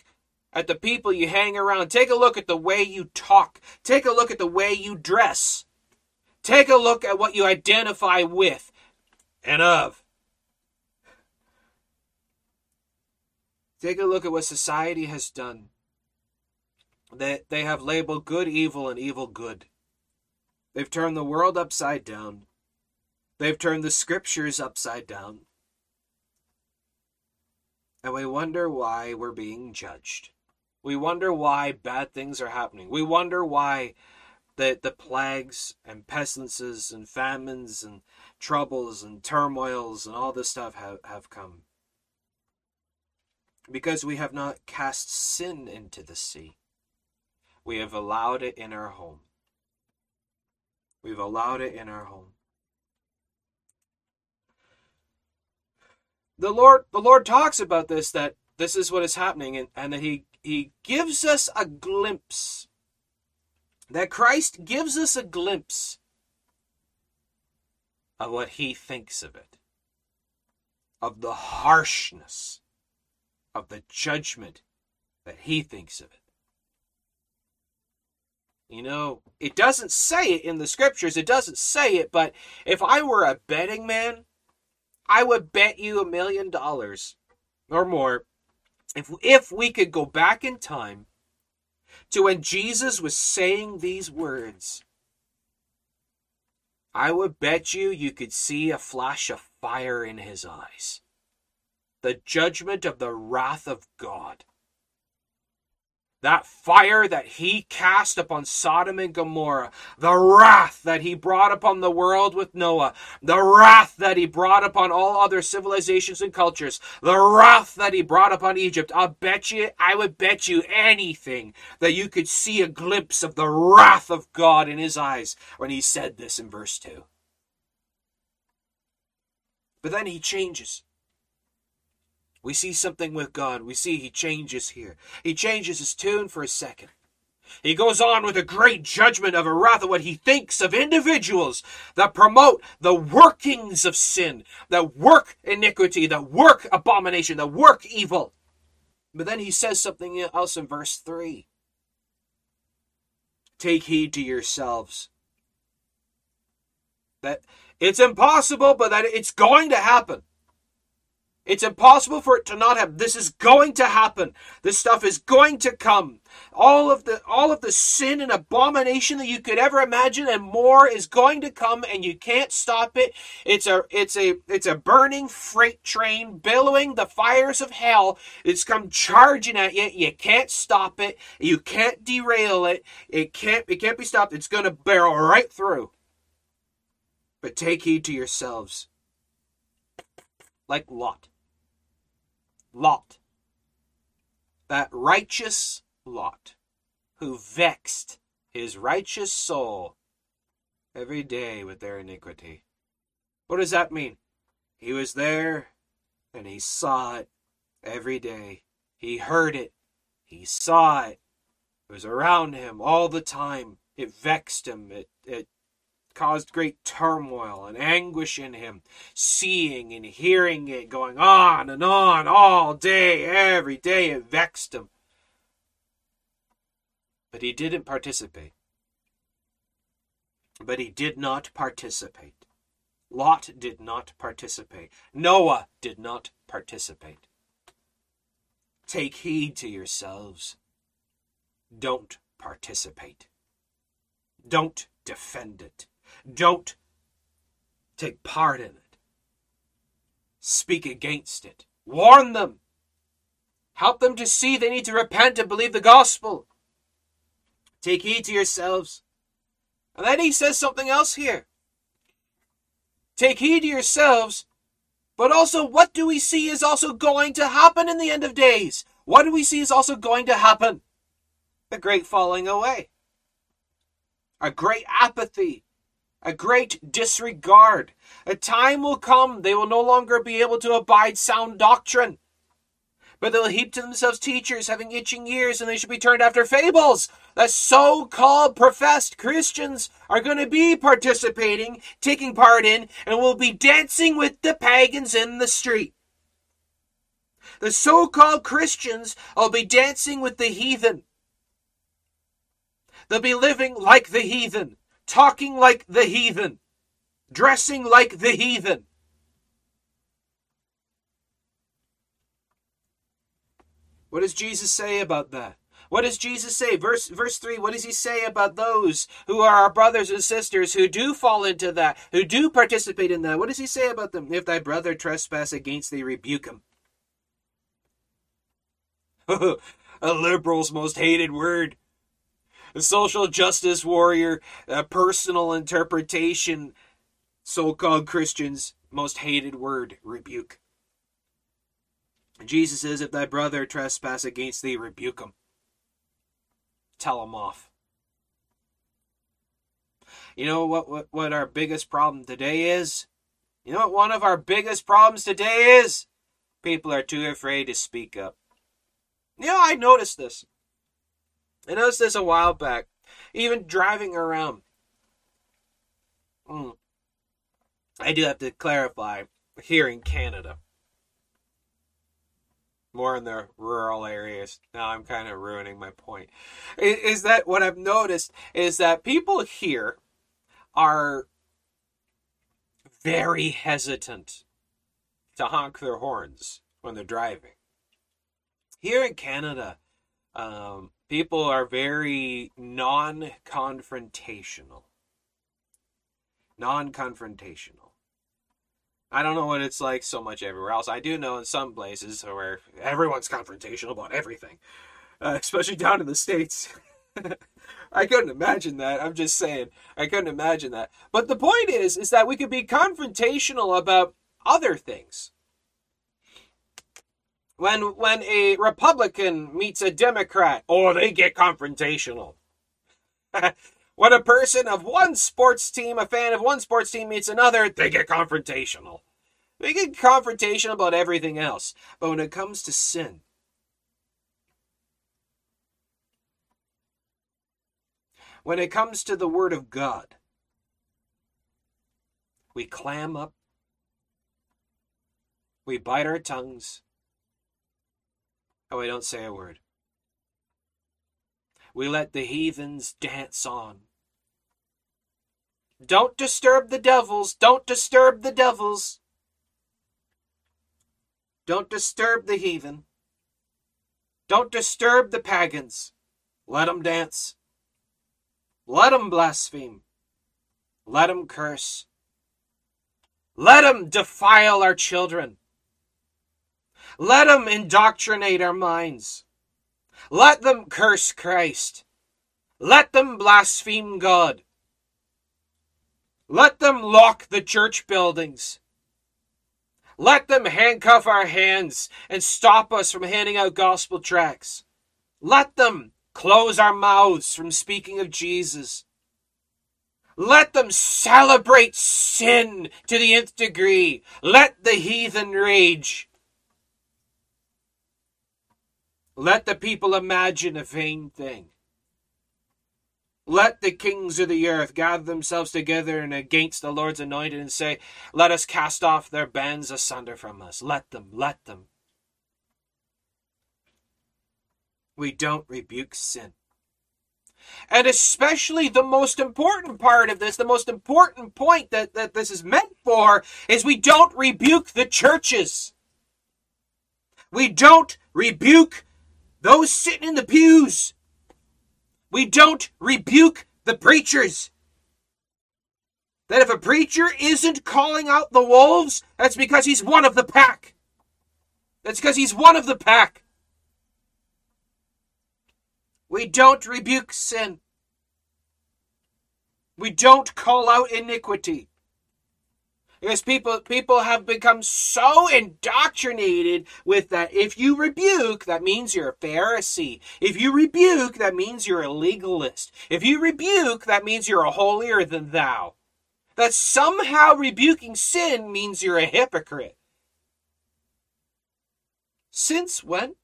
at the people you hang around. Take a look at the way you talk. Take a look at the way you dress. Take a look at what you identify with and of. Take a look at what society has done. They, they have labeled good evil and evil good. They've turned the world upside down. They've turned the scriptures upside down. And we wonder why we're being judged. We wonder why bad things are happening. We wonder why the, the plagues and pestilences and famines and troubles and turmoils and all this stuff have, have come. Because we have not cast sin into the sea. We have allowed it in our home. We've allowed it in our home. The Lord the Lord talks about this that this is what is happening and, and that he he gives us a glimpse that Christ gives us a glimpse of what he thinks of it, of the harshness of the judgment that he thinks of it. You know, it doesn't say it in the scriptures, it doesn't say it, but if I were a betting man, I would bet you a million dollars or more if if we could go back in time to when Jesus was saying these words I would bet you you could see a flash of fire in his eyes. The judgment of the wrath of God. That fire that he cast upon Sodom and Gomorrah, the wrath that he brought upon the world with Noah, the wrath that he brought upon all other civilizations and cultures, the wrath that he brought upon Egypt. I'll bet you, I would bet you anything that you could see a glimpse of the wrath of God in his eyes when he said this in verse 2. But then he changes. We see something with God. We see he changes here. He changes his tune for a second. He goes on with a great judgment of a wrath of what he thinks of individuals that promote the workings of sin, that work iniquity, that work abomination, that work evil. But then he says something else in verse 3 Take heed to yourselves. That it's impossible, but that it's going to happen. It's impossible for it to not happen. This is going to happen. This stuff is going to come. All of the all of the sin and abomination that you could ever imagine and more is going to come and you can't stop it. It's a it's a it's a burning freight train billowing the fires of hell. It's come charging at you. You can't stop it. You can't derail it. It can't it can't be stopped. It's going to barrel right through. But take heed to yourselves. Like Lot. Lot, that righteous Lot, who vexed his righteous soul every day with their iniquity. What does that mean? He was there and he saw it every day. He heard it. He saw it. It was around him all the time. It vexed him. It, it caused great turmoil and anguish in him, seeing and hearing it going on and on all day, every day. It vexed him. But he didn't participate. But he did not participate. Lot did not participate. Noah did not participate. Take heed to yourselves. Don't participate. Don't defend it. Don't take part in it. Speak against it. Warn them. Help them to see they need to repent and believe the gospel. Take heed to yourselves. And then he says something else here. Take heed to yourselves, but also what do we see is also going to happen in the end of days? What do we see is also going to happen? The great falling away, a great apathy, a great disregard. A time will come they will no longer be able to abide sound doctrine. But they'll heap to themselves teachers having itching ears, and they should be turned after fables. The so called professed Christians are going to be participating, taking part in, and will be dancing with the pagans in the street. The so called Christians will be dancing with the heathen. They'll be living like the heathen, talking like the heathen, dressing like the heathen. What does Jesus say about that? What does Jesus say? Verse verse 3, what does he say about those who are our brothers and sisters who do fall into that, who do participate in that? What does he say about them? If thy brother trespass against thee, rebuke him. a liberal's most hated word. A social justice warrior, a personal interpretation, so called Christians' most hated word, rebuke. Jesus says, If thy brother trespass against thee, rebuke him. Tell him off. You know what, what, what our biggest problem today is? You know what one of our biggest problems today is? People are too afraid to speak up. You know, I noticed this. I noticed this a while back. Even driving around. Mm. I do have to clarify here in Canada. More in the rural areas. Now I'm kind of ruining my point. Is that what I've noticed is that people here are very hesitant to honk their horns when they're driving. Here in Canada, um, people are very non confrontational. Non confrontational. I don't know what it's like so much everywhere else. I do know in some places where everyone's confrontational about everything, uh, especially down in the States. I couldn't imagine that. I'm just saying. I couldn't imagine that. But the point is, is that we could be confrontational about other things when when a Republican meets a Democrat, or oh, they get confrontational. when a person of one sports team, a fan of one sports team meets another, they get confrontational. They get confrontational about everything else. But when it comes to sin, when it comes to the Word of God, we clam up, we bite our tongues, Oh, and we don't say a word. We let the heathens dance on. Don't disturb the devils. Don't disturb the devils. Don't disturb the heathen. Don't disturb the pagans. Let 'em dance. Let 'em blaspheme. Let 'em curse. Let 'em defile our children. Let them indoctrinate our minds. Let them curse Christ. Let them blaspheme God. Let them lock the church buildings. Let them handcuff our hands and stop us from handing out gospel tracts. Let them close our mouths from speaking of Jesus. Let them celebrate sin to the nth degree. Let the heathen rage. Let the people imagine a vain thing. Let the kings of the earth gather themselves together and against the Lord's anointed and say, Let us cast off their bands asunder from us. Let them, let them. We don't rebuke sin. And especially the most important part of this, the most important point that, that this is meant for, is we don't rebuke the churches. We don't rebuke those sitting in the pews. We don't rebuke the preachers. That if a preacher isn't calling out the wolves, that's because he's one of the pack. That's because he's one of the pack. We don't rebuke sin. We don't call out iniquity. Because people people have become so indoctrinated with that. If you rebuke, that means you're a Pharisee. If you rebuke, that means you're a legalist. If you rebuke, that means you're a holier than thou. That somehow rebuking sin means you're a hypocrite. Since when?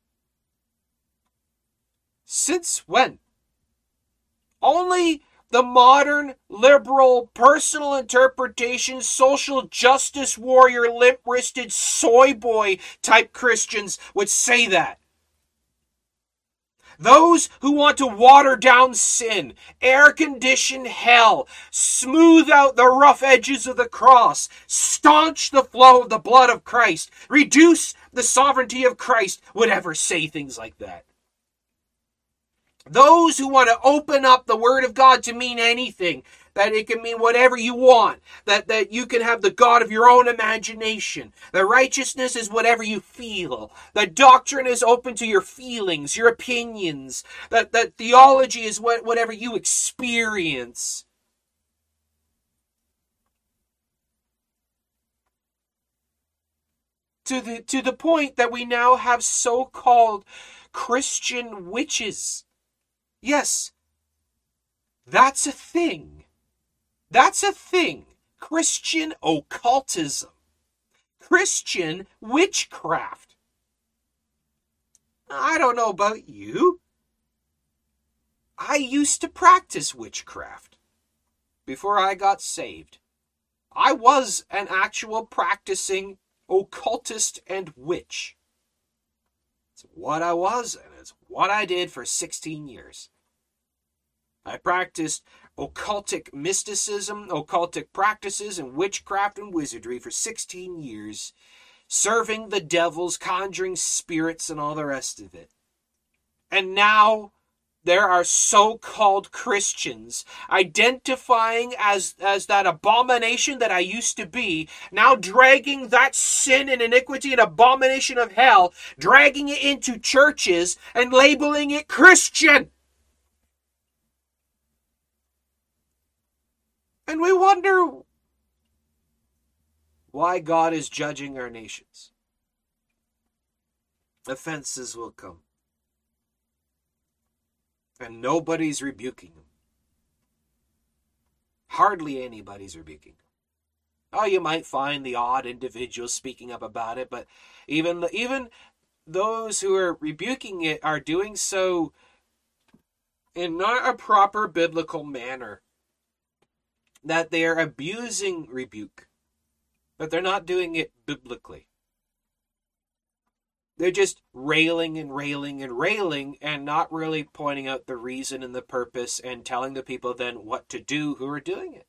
Since when? Only the modern, liberal, personal interpretation, social justice warrior, limp wristed soy boy type Christians would say that. Those who want to water down sin, air condition hell, smooth out the rough edges of the cross, staunch the flow of the blood of Christ, reduce the sovereignty of Christ would ever say things like that. Those who want to open up the Word of God to mean anything, that it can mean whatever you want, that, that you can have the God of your own imagination, that righteousness is whatever you feel, that doctrine is open to your feelings, your opinions, that, that theology is what, whatever you experience. To the, to the point that we now have so called Christian witches Yes, that's a thing. That's a thing. Christian occultism. Christian witchcraft. I don't know about you. I used to practice witchcraft before I got saved. I was an actual practicing occultist and witch. It's what I was, and it's what I did for 16 years. I practiced occultic mysticism, occultic practices, and witchcraft and wizardry for 16 years, serving the devils, conjuring spirits, and all the rest of it. And now there are so-called Christians identifying as, as that abomination that I used to be, now dragging that sin and iniquity and abomination of hell, dragging it into churches and labeling it Christian. And we wonder why God is judging our nations. Offenses will come. And nobody's rebuking them. Hardly anybody's rebuking them. Oh, you might find the odd individual speaking up about it, but even even those who are rebuking it are doing so in not a proper biblical manner that they are abusing rebuke, but they're not doing it biblically. They're just railing and railing and railing and not really pointing out the reason and the purpose and telling the people then what to do who are doing it.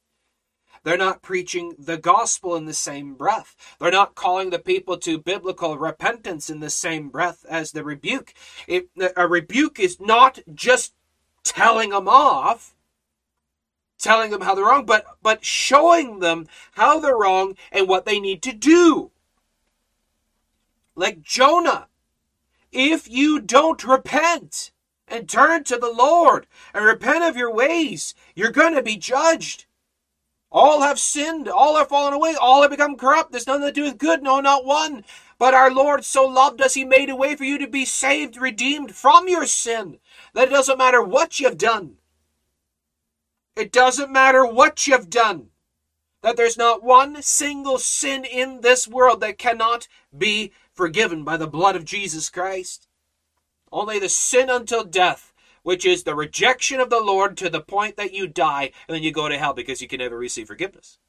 They're not preaching the gospel in the same breath. They're not calling the people to biblical repentance in the same breath as the rebuke. It, a rebuke is not just telling them off telling them how they're wrong, but but showing them how they're wrong and what they need to do. Like Jonah, if you don't repent and turn to the Lord and repent of your ways, you're going to be judged. All have sinned, all have fallen away, all have become corrupt. There's nothing to do with good, no, not one. But our Lord so loved us, He made a way for you to be saved, redeemed from your sin. That it doesn't matter what you've done. It doesn't matter what you've done. That there's not one single sin in this world that cannot be forgiven by the blood of Jesus Christ. Only the sin until death which is the rejection of the Lord to the point that you die and then you go to hell because you can never receive forgiveness.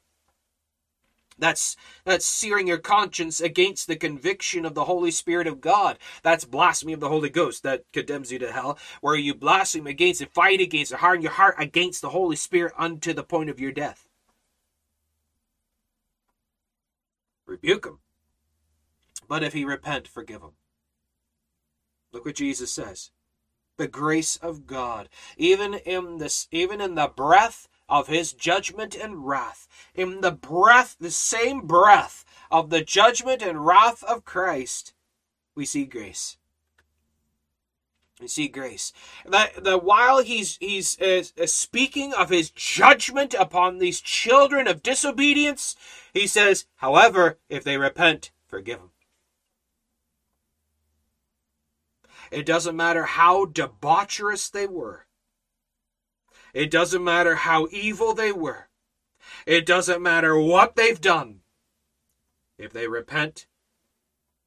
That's that's searing your conscience against the conviction of the Holy Spirit of God. That's blasphemy of the Holy Ghost that condemns you to hell, where you blaspheme against and fight against and harden your heart against the Holy Spirit unto the point of your death. Rebuke him. But if he repent, forgive him. Look what Jesus says. The grace of God, even in this, even in the breath of his judgment and wrath, in the breath, the same breath of the judgment and wrath of Christ, we see grace. We see grace. That, that while he's he's uh, uh, speaking of his judgment upon these children of disobedience, he says, "However, if they repent, forgive them." It doesn't matter how debaucherous they were. It doesn't matter how evil they were. It doesn't matter what they've done. If they repent,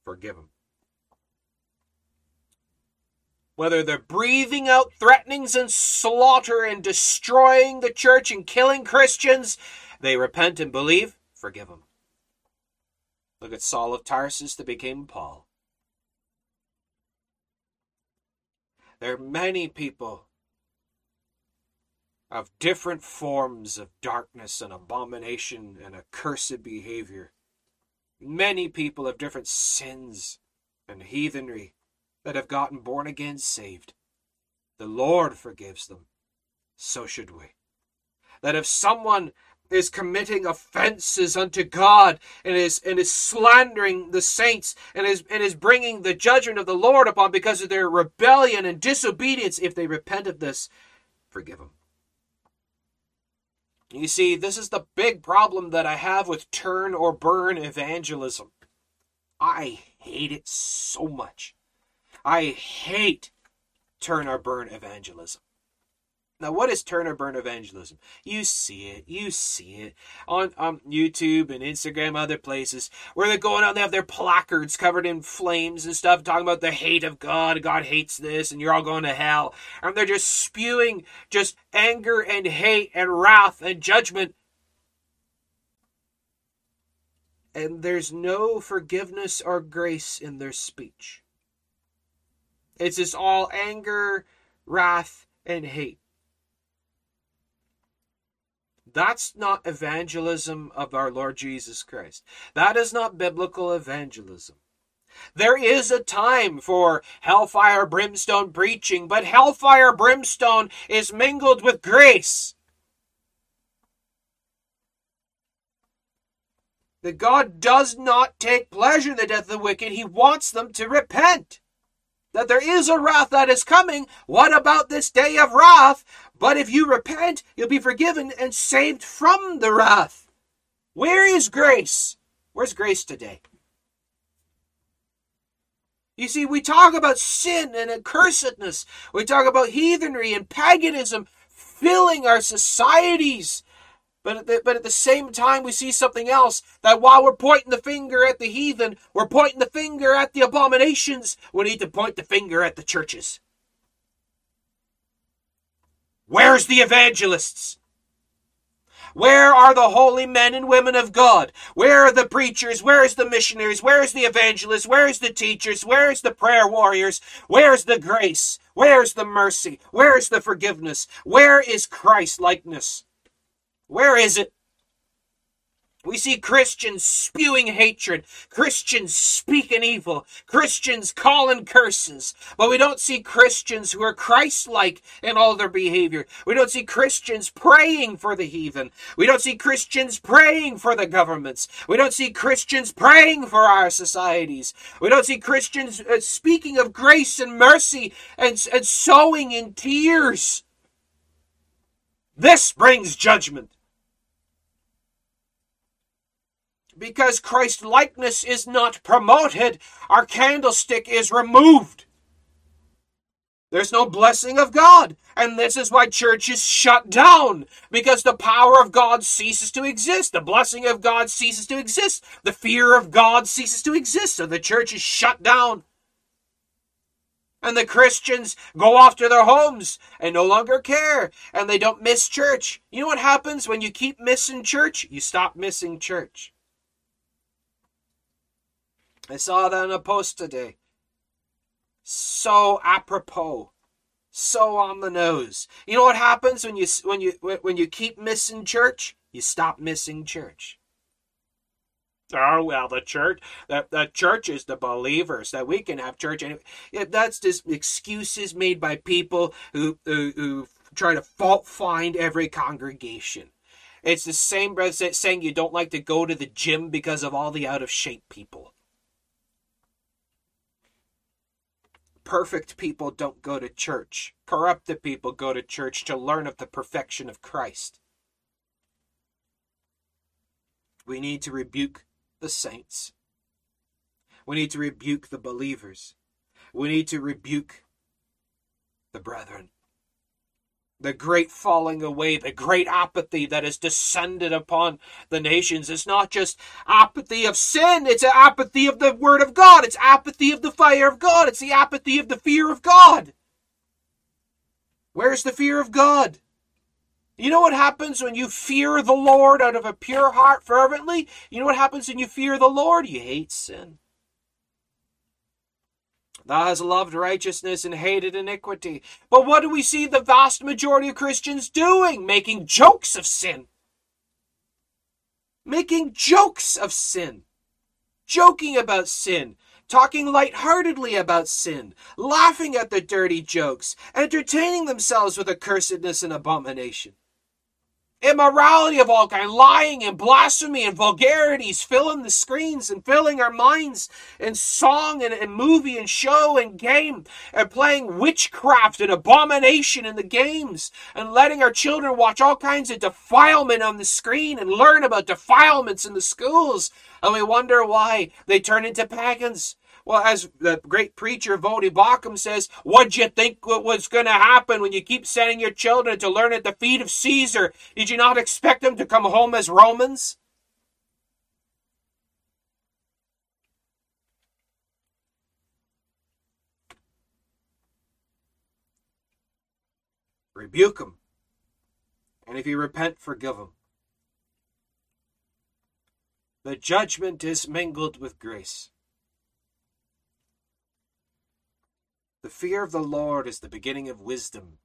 forgive them. Whether they're breathing out threatenings and slaughter and destroying the church and killing Christians, they repent and believe, forgive them. Look at Saul of Tarsus that became Paul. There are many people of different forms of darkness and abomination and accursed behavior. Many people of different sins and heathenry that have gotten born again saved. The Lord forgives them. So should we. That if someone is committing offenses unto God and is and is slandering the saints and is and is bringing the judgment of the Lord upon because of their rebellion and disobedience if they repent of this forgive them you see, this is the big problem that I have with turn or burn evangelism. I hate it so much. I hate turn or burn evangelism. Now, what is turn or burn evangelism? You see it, you see it on um, YouTube and Instagram, other places, where they're going out and they have their placards covered in flames and stuff, talking about the hate of God, God hates this, and you're all going to hell. And they're just spewing just anger and hate and wrath and judgment. And there's no forgiveness or grace in their speech. It's just all anger, wrath, and hate. That's not evangelism of our Lord Jesus Christ. That is not biblical evangelism. There is a time for hellfire brimstone preaching, but hellfire brimstone is mingled with grace. That God does not take pleasure in the death of the wicked, He wants them to repent that there is a wrath that is coming. What about this day of wrath? But if you repent, you'll be forgiven and saved from the wrath. Where is grace? Where's grace today? You see, we talk about sin and accursedness. We talk about heathenry and paganism filling our societies. But at, the, but at the same time, we see something else that while we're pointing the finger at the heathen, we're pointing the finger at the abominations. We need to point the finger at the churches. Where's the evangelists? Where are the holy men and women of God? Where are the preachers? Where's the missionaries? Where's the evangelists? Where's the teachers? Where's the prayer warriors? Where's the grace? Where's the mercy? Where's the forgiveness? Where is Christ likeness? Where is it? We see Christians spewing hatred, Christians speaking evil, Christians calling curses, but we don't see Christians who are Christ like in all their behavior. We don't see Christians praying for the heathen. We don't see Christians praying for the governments. We don't see Christians praying for our societies. We don't see Christians uh, speaking of grace and mercy and, and sowing in tears. This brings judgment. Because Christ likeness is not promoted, our candlestick is removed. There's no blessing of God. And this is why church is shut down. Because the power of God ceases to exist. The blessing of God ceases to exist. The fear of God ceases to exist. So the church is shut down. And the Christians go off to their homes and no longer care and they don't miss church. You know what happens when you keep missing church? You stop missing church. I saw that on a post today. So apropos. So on the nose. You know what happens when you when you when you keep missing church? You stop missing church. Oh well, the church, the, the church is the believers that we can have church, and that's just excuses made by people who who, who try to fault find every congregation. It's the same breath saying you don't like to go to the gym because of all the out of shape people. Perfect people don't go to church. Corrupted people go to church to learn of the perfection of Christ. We need to rebuke the saints. We need to rebuke the believers. We need to rebuke the brethren. The great falling away, the great apathy that has descended upon the nations is not just apathy of sin, it's apathy of the Word of God, it's apathy of the fire of God, it's the apathy of the fear of God. Where's the fear of God? You know what happens when you fear the Lord out of a pure heart fervently? You know what happens when you fear the Lord? You hate sin. Thou hast loved righteousness and hated iniquity. But what do we see the vast majority of Christians doing? Making jokes of sin. Making jokes of sin. Joking about sin. Talking lightheartedly about sin. Laughing at the dirty jokes. Entertaining themselves with accursedness and abomination immorality of all kind, lying and blasphemy and vulgarities filling the screens and filling our minds in song and, and movie and show and game and playing witchcraft and abomination in the games and letting our children watch all kinds of defilement on the screen and learn about defilements in the schools. And we wonder why they turn into pagans. Well, as the great preacher Voddie Baucham says, what'd you think was going to happen when you keep sending your children to learn at the feet of Caesar? Did you not expect them to come home as Romans? Rebuke them. And if you repent, forgive them. The judgment is mingled with grace. The fear of the Lord is the beginning of wisdom.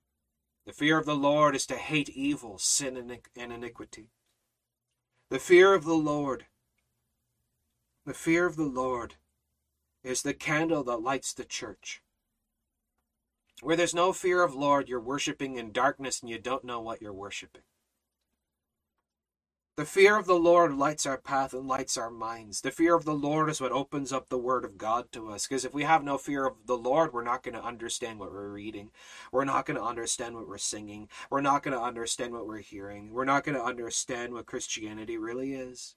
The fear of the Lord is to hate evil, sin, and iniquity. The fear of the Lord, the fear of the Lord is the candle that lights the church. Where there's no fear of Lord, you're worshiping in darkness and you don't know what you're worshiping. The fear of the Lord lights our path and lights our minds. The fear of the Lord is what opens up the Word of God to us. Because if we have no fear of the Lord, we're not going to understand what we're reading. We're not going to understand what we're singing. We're not going to understand what we're hearing. We're not going to understand what Christianity really is.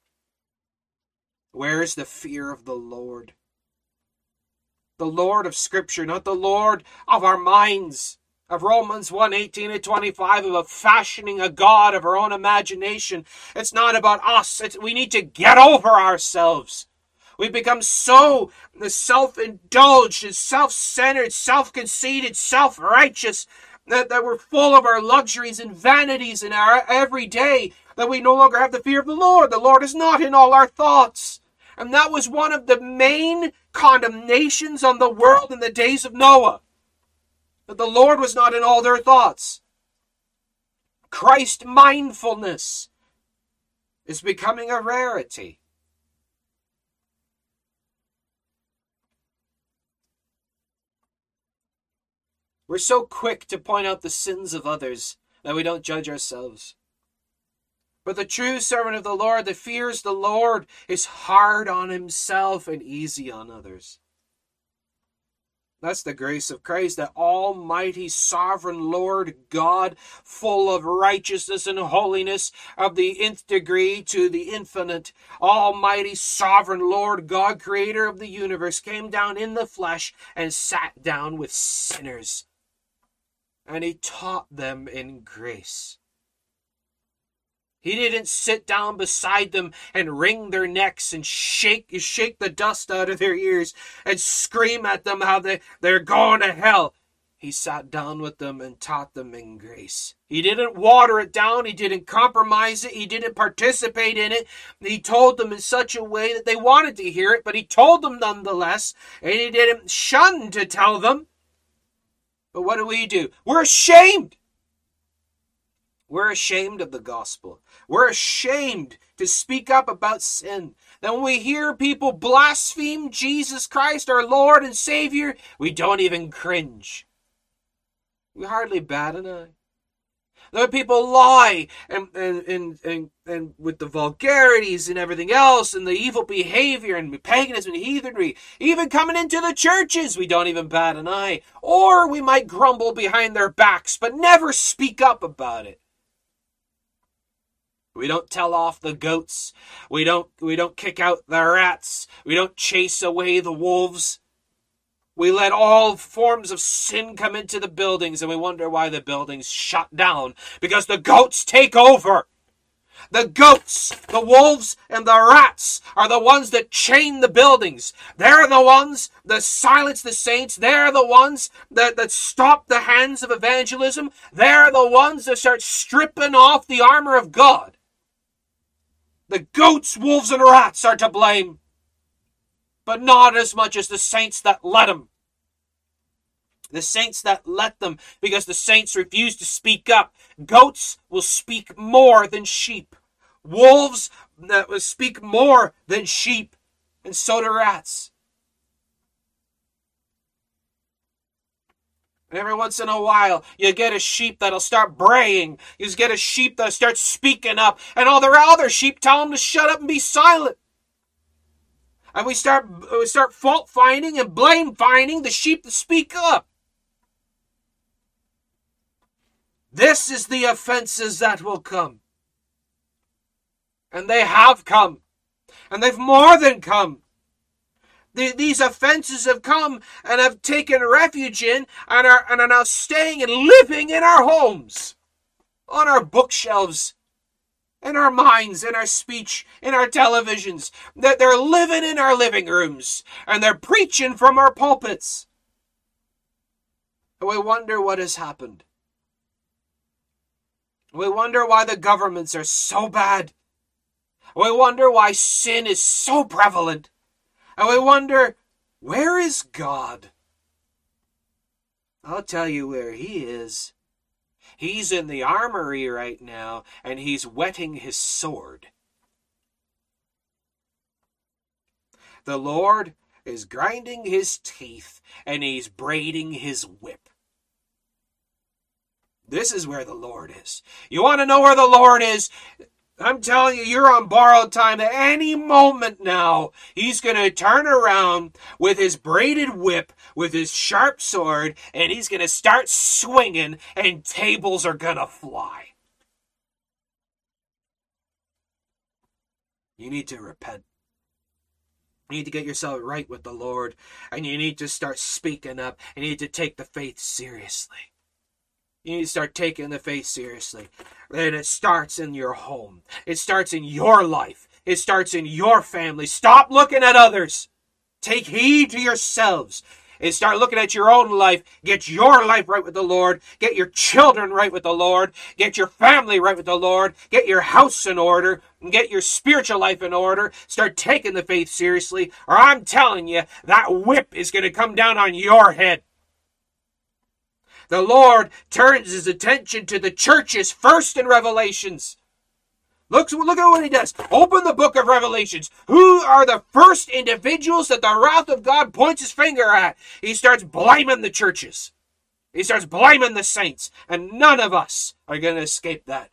Where is the fear of the Lord? The Lord of Scripture, not the Lord of our minds of Romans 1 18 and 25 about fashioning a God of our own imagination. It's not about us. It's, we need to get over ourselves. We become so self indulged and self centered, self conceited, self righteous that, that we're full of our luxuries and vanities in our everyday that we no longer have the fear of the Lord. The Lord is not in all our thoughts. And that was one of the main condemnations on the world in the days of Noah that the Lord was not in all their thoughts. Christ mindfulness is becoming a rarity. We're so quick to point out the sins of others that we don't judge ourselves. But the true servant of the Lord that fears the Lord is hard on himself and easy on others. That's the grace of Christ, that almighty sovereign Lord God, full of righteousness and holiness of the nth degree to the infinite. Almighty sovereign Lord God, creator of the universe, came down in the flesh and sat down with sinners. And he taught them in grace. He didn't sit down beside them and wring their necks and shake shake the dust out of their ears and scream at them how they, they're going to hell. He sat down with them and taught them in grace. He didn't water it down. He didn't compromise it. He didn't participate in it. He told them in such a way that they wanted to hear it, but he told them nonetheless, and he didn't shun to tell them. But what do we do? We're ashamed. We're ashamed of the gospel. We're ashamed to speak up about sin. Then when we hear people blaspheme Jesus Christ, our Lord and Savior, we don't even cringe. We hardly bat an eye. Then people lie and, and, and, and, and with the vulgarities and everything else and the evil behavior and paganism and heathenry, even coming into the churches, we don't even bat an eye. Or we might grumble behind their backs, but never speak up about it. We don't tell off the goats. We don't we don't kick out the rats. We don't chase away the wolves. We let all forms of sin come into the buildings and we wonder why the buildings shut down because the goats take over. The goats, the wolves, and the rats are the ones that chain the buildings. They're the ones that silence the saints. They're the ones that, that stop the hands of evangelism. They're the ones that start stripping off the armor of God. The goats, wolves, and rats are to blame, but not as much as the saints that let them. The saints that let them, because the saints refuse to speak up. Goats will speak more than sheep. Wolves that will speak more than sheep, and so do rats. And every once in a while, you get a sheep that'll start braying. You get a sheep that starts speaking up, and all the other sheep tell him to shut up and be silent. And we start we start fault finding and blame finding the sheep that speak up. This is the offenses that will come. And they have come. And they've more than come the, these offenses have come and have taken refuge in and are, and are now staying and living in our homes, on our bookshelves, in our minds, in our speech, in our televisions. That they're living in our living rooms and they're preaching from our pulpits. And we wonder what has happened. We wonder why the governments are so bad. We wonder why sin is so prevalent. And we wonder, where is God? I'll tell you where he is. He's in the armory right now, and he's whetting his sword. The Lord is grinding his teeth, and he's braiding his whip. This is where the Lord is. You want to know where the Lord is? I'm telling you, you're on borrowed time. At any moment now, he's going to turn around with his braided whip, with his sharp sword, and he's going to start swinging, and tables are going to fly. You need to repent. You need to get yourself right with the Lord, and you need to start speaking up, and you need to take the faith seriously. You need to start taking the faith seriously. And it starts in your home. It starts in your life. It starts in your family. Stop looking at others. Take heed to yourselves and start looking at your own life. Get your life right with the Lord. Get your children right with the Lord. Get your family right with the Lord. Get your house in order. And get your spiritual life in order. Start taking the faith seriously, or I'm telling you, that whip is going to come down on your head. The Lord turns his attention to the churches first in Revelations. Look, look at what he does. Open the book of Revelations. Who are the first individuals that the wrath of God points his finger at? He starts blaming the churches. He starts blaming the saints. And none of us are going to escape that.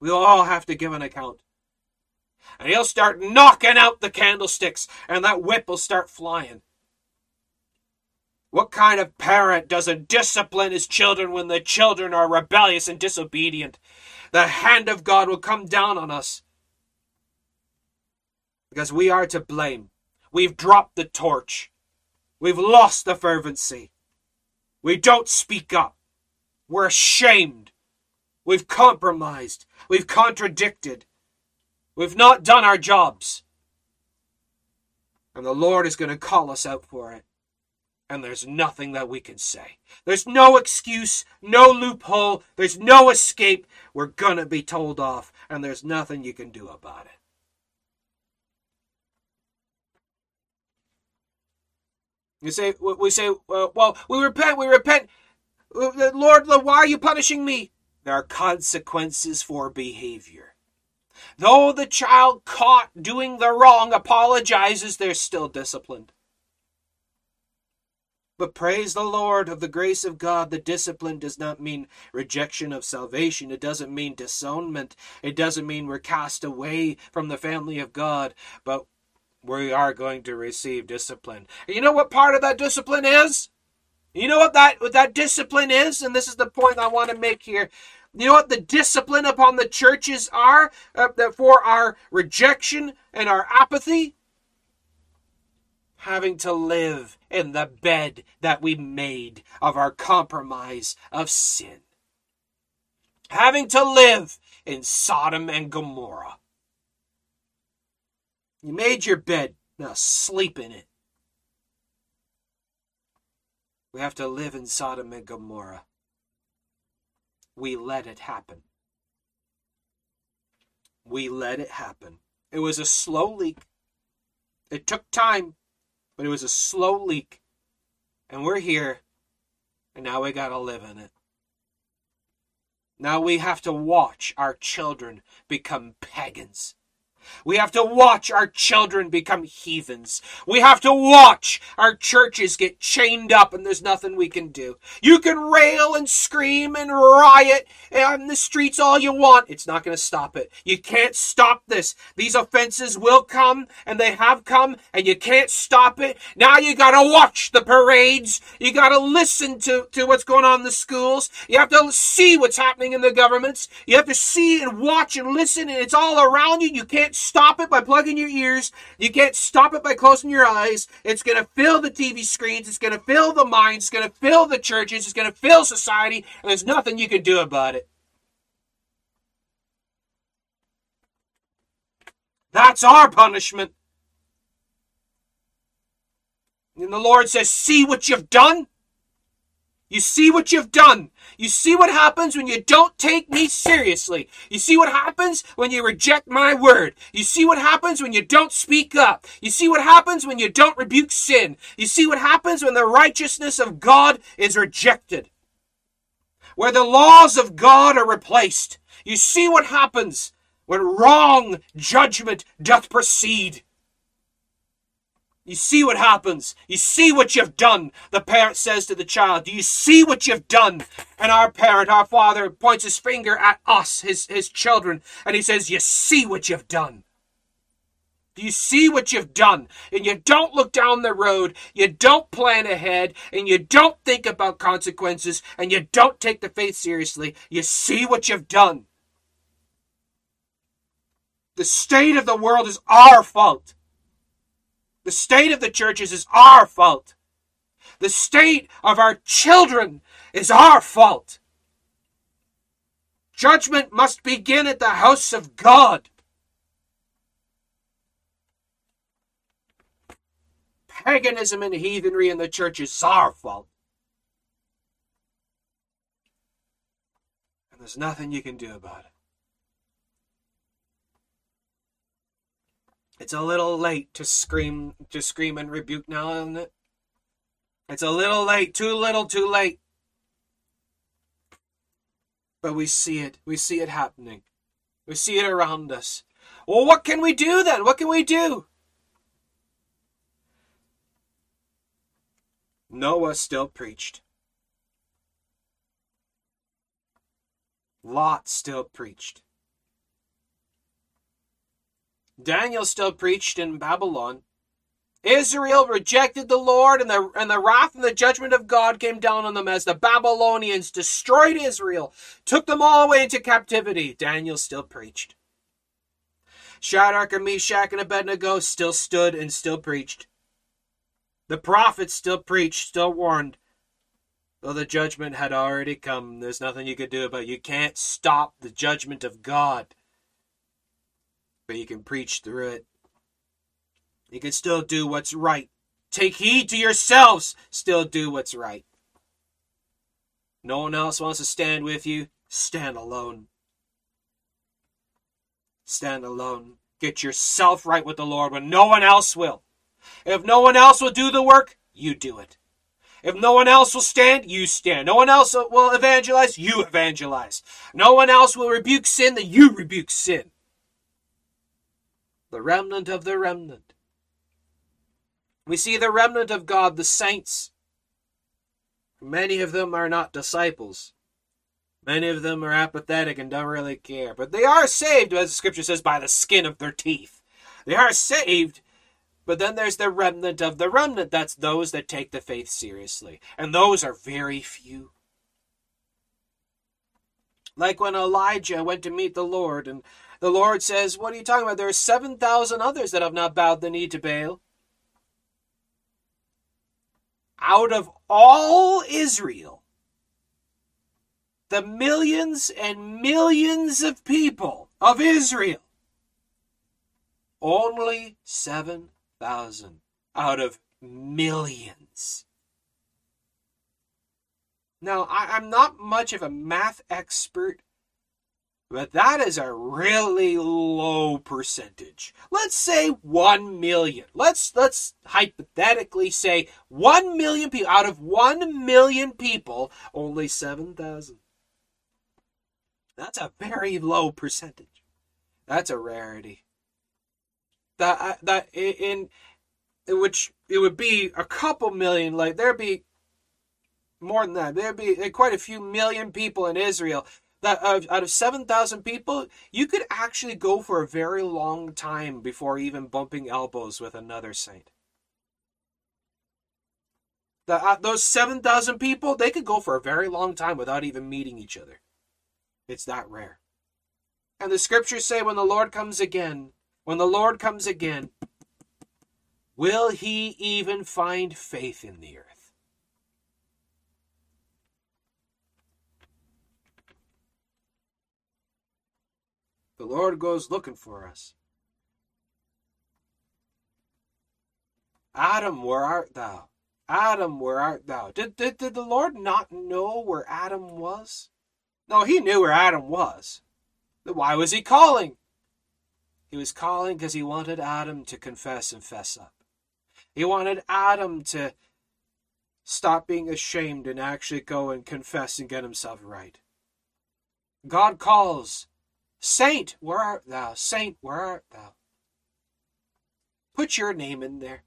We'll all have to give an account. And he'll start knocking out the candlesticks, and that whip will start flying. What kind of parent doesn't discipline his children when the children are rebellious and disobedient? The hand of God will come down on us. Because we are to blame. We've dropped the torch. We've lost the fervency. We don't speak up. We're ashamed. We've compromised. We've contradicted. We've not done our jobs. And the Lord is going to call us out for it. And there's nothing that we can say. There's no excuse, no loophole, there's no escape. We're to be told off, and there's nothing you can do about it. You say, we say, uh, well, we repent, we repent. Uh, uh, Lord, why are you punishing me? There are consequences for behavior. Though the child caught doing the wrong apologizes, they're still disciplined. But praise the Lord of the grace of God, the discipline does not mean rejection of salvation. It doesn't mean disownment. It doesn't mean we're cast away from the family of God. But we are going to receive discipline. And you know what part of that discipline is? You know what that what that discipline is, and this is the point I want to make here. You know what the discipline upon the churches are uh, for our rejection and our apathy? Having to live in the bed that we made of our compromise of sin. Having to live in Sodom and Gomorrah. You made your bed, now sleep in it. We have to live in Sodom and Gomorrah we let it happen. We let it happen. It was a slow leak. It took time, but it was a slow leak. And we're here, and now we gotta live in it. Now we have to watch our children become pagans. We have to watch our children become heathens. We have to watch our churches get chained up and there's nothing we can do. You can rail and scream and riot on the streets all you want. It's not going to stop it. You can't stop this. These offenses will come and they have come and you can't stop it. Now you got to watch the parades. You got to listen to, to what's going on in the schools. You have to see what's happening in the governments. You have to see and watch and listen and it's all around you. You can't stop it by plugging your ears. You can't stop it by closing your eyes. It's going to fill the TV screens. It's going to fill the minds. It's going to fill the churches. It's going to fill society. And there's nothing you can do about it. That's our punishment. And the Lord says, See what you've done? You see what you've done. You see what happens when you don't take me seriously. You see what happens when you reject my word. You see what happens when you don't speak up. You see what happens when you don't rebuke sin. You see what happens when the righteousness of God is rejected. Where the laws of God are replaced. You see what happens when wrong judgment doth proceed. You see what happens. You see what you've done. The parent says to the child, Do you see what you've done? And our parent, our father, points his finger at us, his, his children, and he says, You see what you've done. Do you see what you've done? And you don't look down the road, you don't plan ahead, and you don't think about consequences, and you don't take the faith seriously. You see what you've done. The state of the world is our fault. The state of the churches is our fault. The state of our children is our fault. Judgment must begin at the house of God. Paganism and heathenry in the church is our fault. And there's nothing you can do about it. It's a little late to scream to scream and rebuke now, isn't it? It's a little late, too little, too late. But we see it. We see it happening. We see it around us. Well, what can we do then? What can we do? Noah still preached. Lot still preached. Daniel still preached in Babylon. Israel rejected the Lord, and the, and the wrath and the judgment of God came down on them as the Babylonians destroyed Israel, took them all away into captivity. Daniel still preached. Shadrach and Meshach and Abednego still stood and still preached. The prophets still preached, still warned. Though the judgment had already come, there's nothing you could do about it. You can't stop the judgment of God. But you can preach through it. You can still do what's right. Take heed to yourselves. Still do what's right. No one else wants to stand with you. Stand alone. Stand alone. Get yourself right with the Lord when no one else will. If no one else will do the work, you do it. If no one else will stand, you stand. No one else will evangelize, you evangelize. No one else will rebuke sin, then you rebuke sin. The remnant of the remnant. We see the remnant of God, the saints. Many of them are not disciples. Many of them are apathetic and don't really care. But they are saved, as the scripture says, by the skin of their teeth. They are saved but then there's the remnant of the remnant. That's those that take the faith seriously. And those are very few. Like when Elijah went to meet the Lord, and the Lord says, What are you talking about? There are 7,000 others that have not bowed the knee to Baal. Out of all Israel, the millions and millions of people of Israel, only seven thousand out of millions. Now, I, am not much of a math expert, but that is a really low percentage. Let's say 1 million. Let's let's hypothetically say 1 million people out of 1 million people, only 7,000. That's a very low percentage. That's a rarity that uh, that in, in which it would be a couple million like there'd be more than that there'd be quite a few million people in israel that out of 7000 people you could actually go for a very long time before even bumping elbows with another saint. That uh, those 7000 people they could go for a very long time without even meeting each other. It's that rare. And the scriptures say when the lord comes again when the Lord comes again, will he even find faith in the earth? The Lord goes looking for us. Adam, where art thou? Adam, where art thou? Did, did, did the Lord not know where Adam was? No, he knew where Adam was. Then why was he calling? He was calling because he wanted Adam to confess and fess up. He wanted Adam to stop being ashamed and actually go and confess and get himself right. God calls, Saint, where art thou? Saint, where art thou? Put your name in there.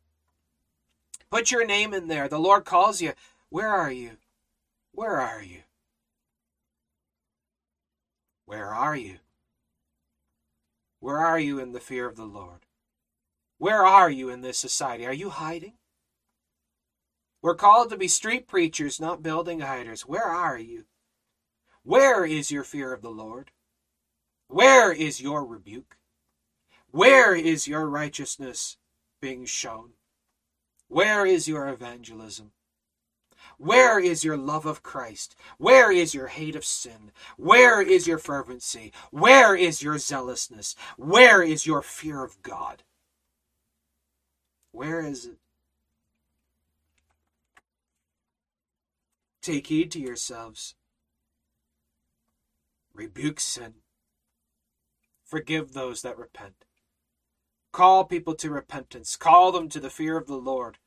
Put your name in there. The Lord calls you. Where are you? Where are you? Where are you? Where are you in the fear of the Lord? Where are you in this society? Are you hiding? We're called to be street preachers, not building hiders. Where are you? Where is your fear of the Lord? Where is your rebuke? Where is your righteousness being shown? Where is your evangelism? Where is your love of Christ? Where is your hate of sin? Where is your fervency? Where is your zealousness? Where is your fear of God? Where is it? Take heed to yourselves. Rebuke sin. Forgive those that repent. Call people to repentance. Call them to the fear of the Lord.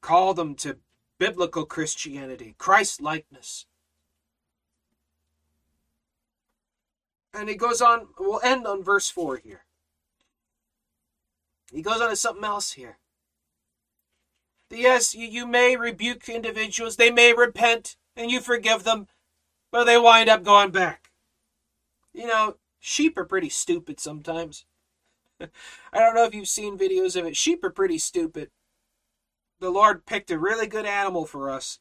Call them to biblical Christianity, Christ likeness. And he goes on, we'll end on verse 4 here. He goes on to something else here. Yes, you, you may rebuke individuals, they may repent, and you forgive them, but they wind up going back. You know, sheep are pretty stupid sometimes. I don't know if you've seen videos of it. Sheep are pretty stupid the Lord picked a really good animal for us.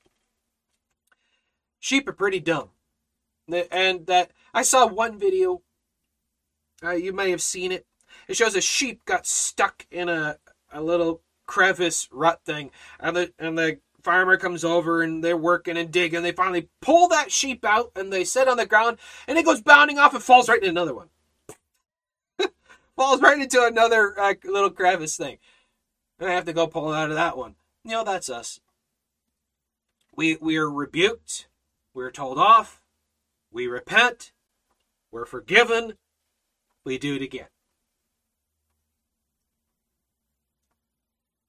Sheep are pretty dumb. And that I saw one video, uh, you may have seen it. It shows a sheep got stuck in a, a little crevice rut thing, and the and the farmer comes over and they're working and digging. They finally pull that sheep out and they sit on the ground and it goes bounding off and falls right into another one. falls right into another uh, little crevice thing. And I have to go pull out of that one. You know, that's us. We, we are rebuked. We're told off. We repent. We're forgiven. We do it again.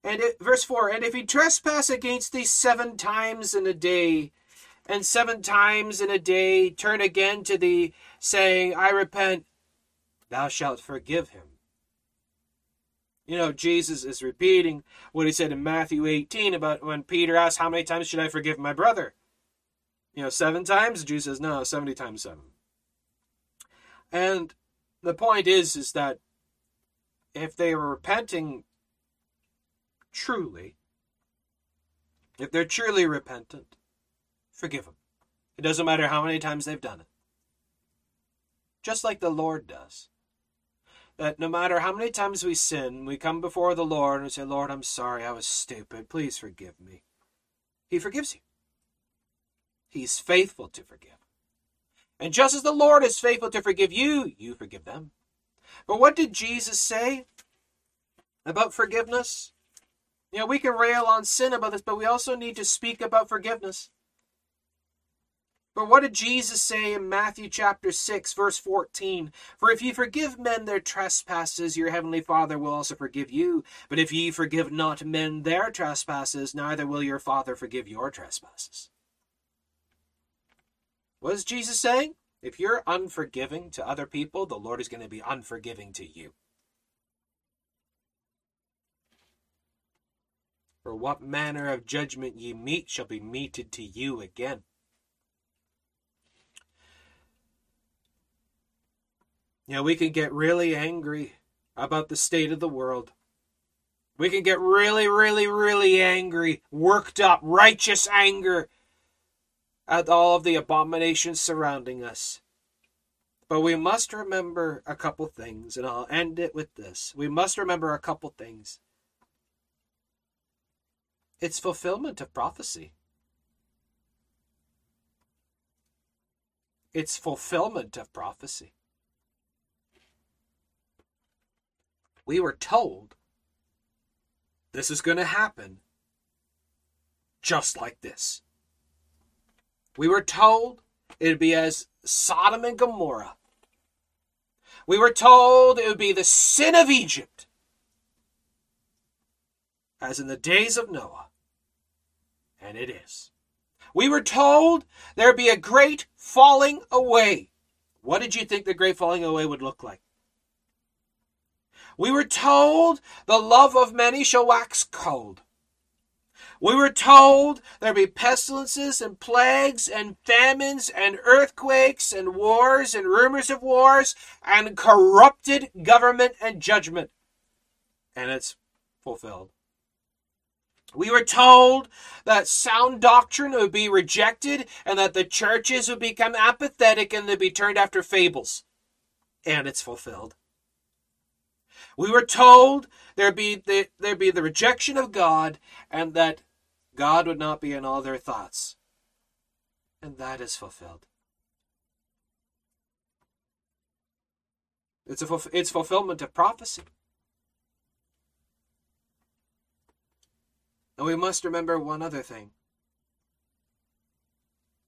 And it, verse 4 And if he trespass against thee seven times in a day, and seven times in a day turn again to thee, saying, I repent, thou shalt forgive him. You know, Jesus is repeating what he said in Matthew 18 about when Peter asked, How many times should I forgive my brother? You know, seven times? Jesus says, No, 70 times seven. And the point is, is that if they were repenting truly, if they're truly repentant, forgive them. It doesn't matter how many times they've done it. Just like the Lord does. That no matter how many times we sin, we come before the Lord and we say, Lord, I'm sorry, I was stupid. Please forgive me. He forgives you. He's faithful to forgive. And just as the Lord is faithful to forgive you, you forgive them. But what did Jesus say about forgiveness? You know, we can rail on sin about this, but we also need to speak about forgiveness. But what did Jesus say in Matthew chapter 6, verse 14? For if ye forgive men their trespasses, your heavenly Father will also forgive you. But if ye forgive not men their trespasses, neither will your Father forgive your trespasses. What is Jesus saying? If you're unforgiving to other people, the Lord is going to be unforgiving to you. For what manner of judgment ye mete shall be meted to you again. Know, we can get really angry about the state of the world. We can get really, really, really angry, worked up, righteous anger at all of the abominations surrounding us. But we must remember a couple things, and I'll end it with this. We must remember a couple things. It's fulfillment of prophecy. It's fulfillment of prophecy. We were told this is going to happen just like this. We were told it'd be as Sodom and Gomorrah. We were told it would be the sin of Egypt, as in the days of Noah. And it is. We were told there'd be a great falling away. What did you think the great falling away would look like? We were told the love of many shall wax cold. We were told there'd be pestilences and plagues and famines and earthquakes and wars and rumors of wars and corrupted government and judgment. And it's fulfilled. We were told that sound doctrine would be rejected and that the churches would become apathetic and they'd be turned after fables. And it's fulfilled. We were told there'd be the, there'd be the rejection of God and that God would not be in all their thoughts. And that is fulfilled. It's, a, it's fulfillment of prophecy. And we must remember one other thing.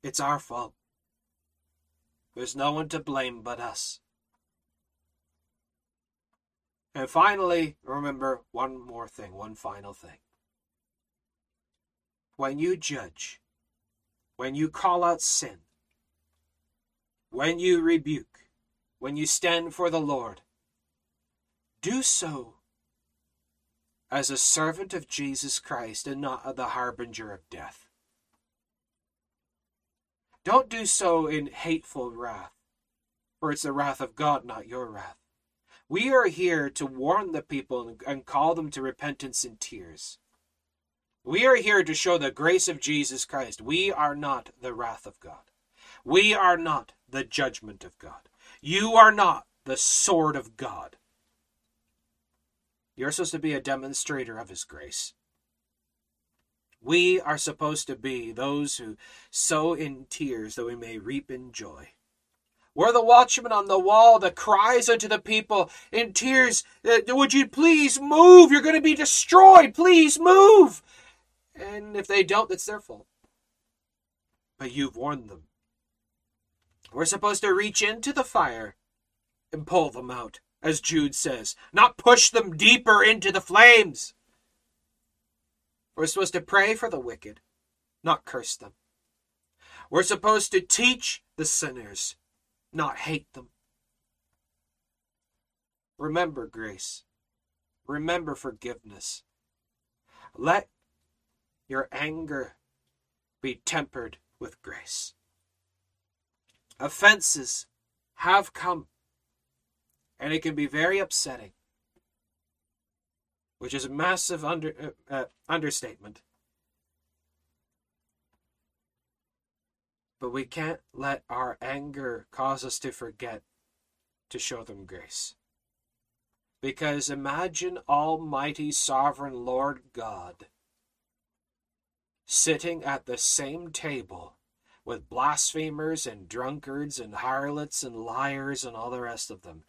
It's our fault. There's no one to blame but us. And finally, remember one more thing, one final thing. When you judge, when you call out sin, when you rebuke, when you stand for the Lord, do so as a servant of Jesus Christ and not the harbinger of death. Don't do so in hateful wrath, for it's the wrath of God, not your wrath. We are here to warn the people and call them to repentance and tears. We are here to show the grace of Jesus Christ. We are not the wrath of God. We are not the judgment of God. You are not the sword of God. You're supposed to be a demonstrator of His grace. We are supposed to be those who sow in tears that we may reap in joy. We're the watchman on the wall that cries unto the people in tears, uh, Would you please move? You're going to be destroyed. Please move. And if they don't, it's their fault. But you've warned them. We're supposed to reach into the fire and pull them out, as Jude says, not push them deeper into the flames. We're supposed to pray for the wicked, not curse them. We're supposed to teach the sinners, not hate them. Remember grace. Remember forgiveness. Let your anger be tempered with grace. Offenses have come, and it can be very upsetting which is a massive under, uh, uh, understatement. But we can't let our anger cause us to forget to show them grace. Because imagine Almighty Sovereign Lord God sitting at the same table with blasphemers and drunkards and harlots and liars and all the rest of them.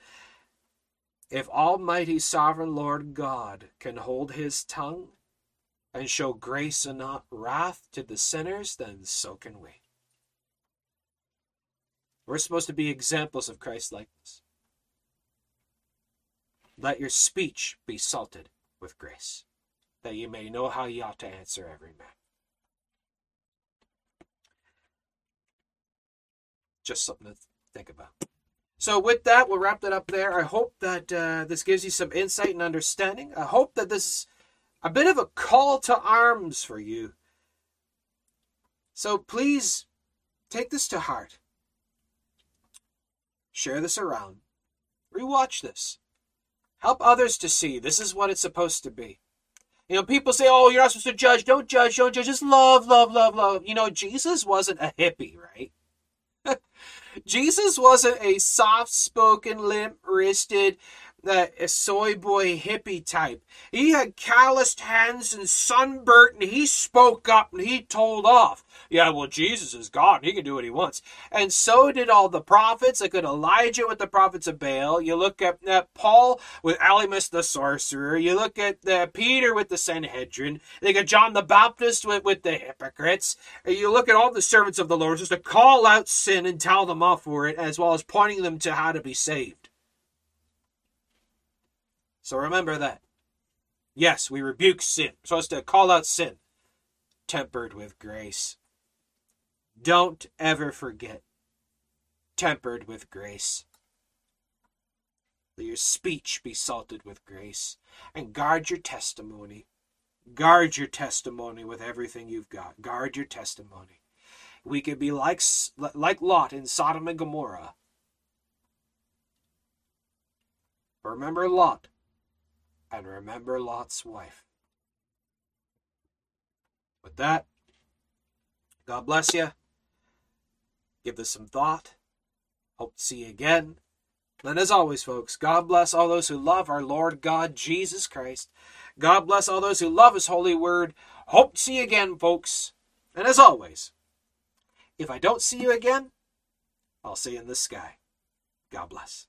If Almighty Sovereign Lord God can hold his tongue and show grace and not wrath to the sinners, then so can we. We're supposed to be examples of Christ likeness. Let your speech be salted with grace, that you may know how ye ought to answer every man. Just something to think about. So with that, we'll wrap that up there. I hope that uh, this gives you some insight and understanding. I hope that this is a bit of a call to arms for you. So please take this to heart. Share this around. Rewatch this. Help others to see this is what it's supposed to be. You know, people say, oh, you're not supposed to judge. Don't judge, don't judge. Just love, love, love, love. You know, Jesus wasn't a hippie, right? Jesus wasn't a soft spoken, limp wristed, a soy boy hippie type. He had calloused hands and sunburnt, and he spoke up and he told off. Yeah, well, Jesus is God. He can do what he wants. And so did all the prophets. Look at Elijah with the prophets of Baal. You look at uh, Paul with Elymas the sorcerer. You look at uh, Peter with the Sanhedrin. You look at John the Baptist with, with the hypocrites. You look at all the servants of the Lord just to call out sin and tell them off for it, as well as pointing them to how to be saved. So remember that. Yes, we rebuke sin. We're supposed to call out sin, tempered with grace. Don't ever forget, tempered with grace. Let your speech be salted with grace, and guard your testimony. Guard your testimony with everything you've got. Guard your testimony. We could be like, like Lot in Sodom and Gomorrah. Remember Lot and remember Lot's wife. With that, God bless you. Give this some thought. Hope to see you again. And as always, folks, God bless all those who love our Lord God Jesus Christ. God bless all those who love His holy word. Hope to see you again, folks. And as always, if I don't see you again, I'll see you in the sky. God bless.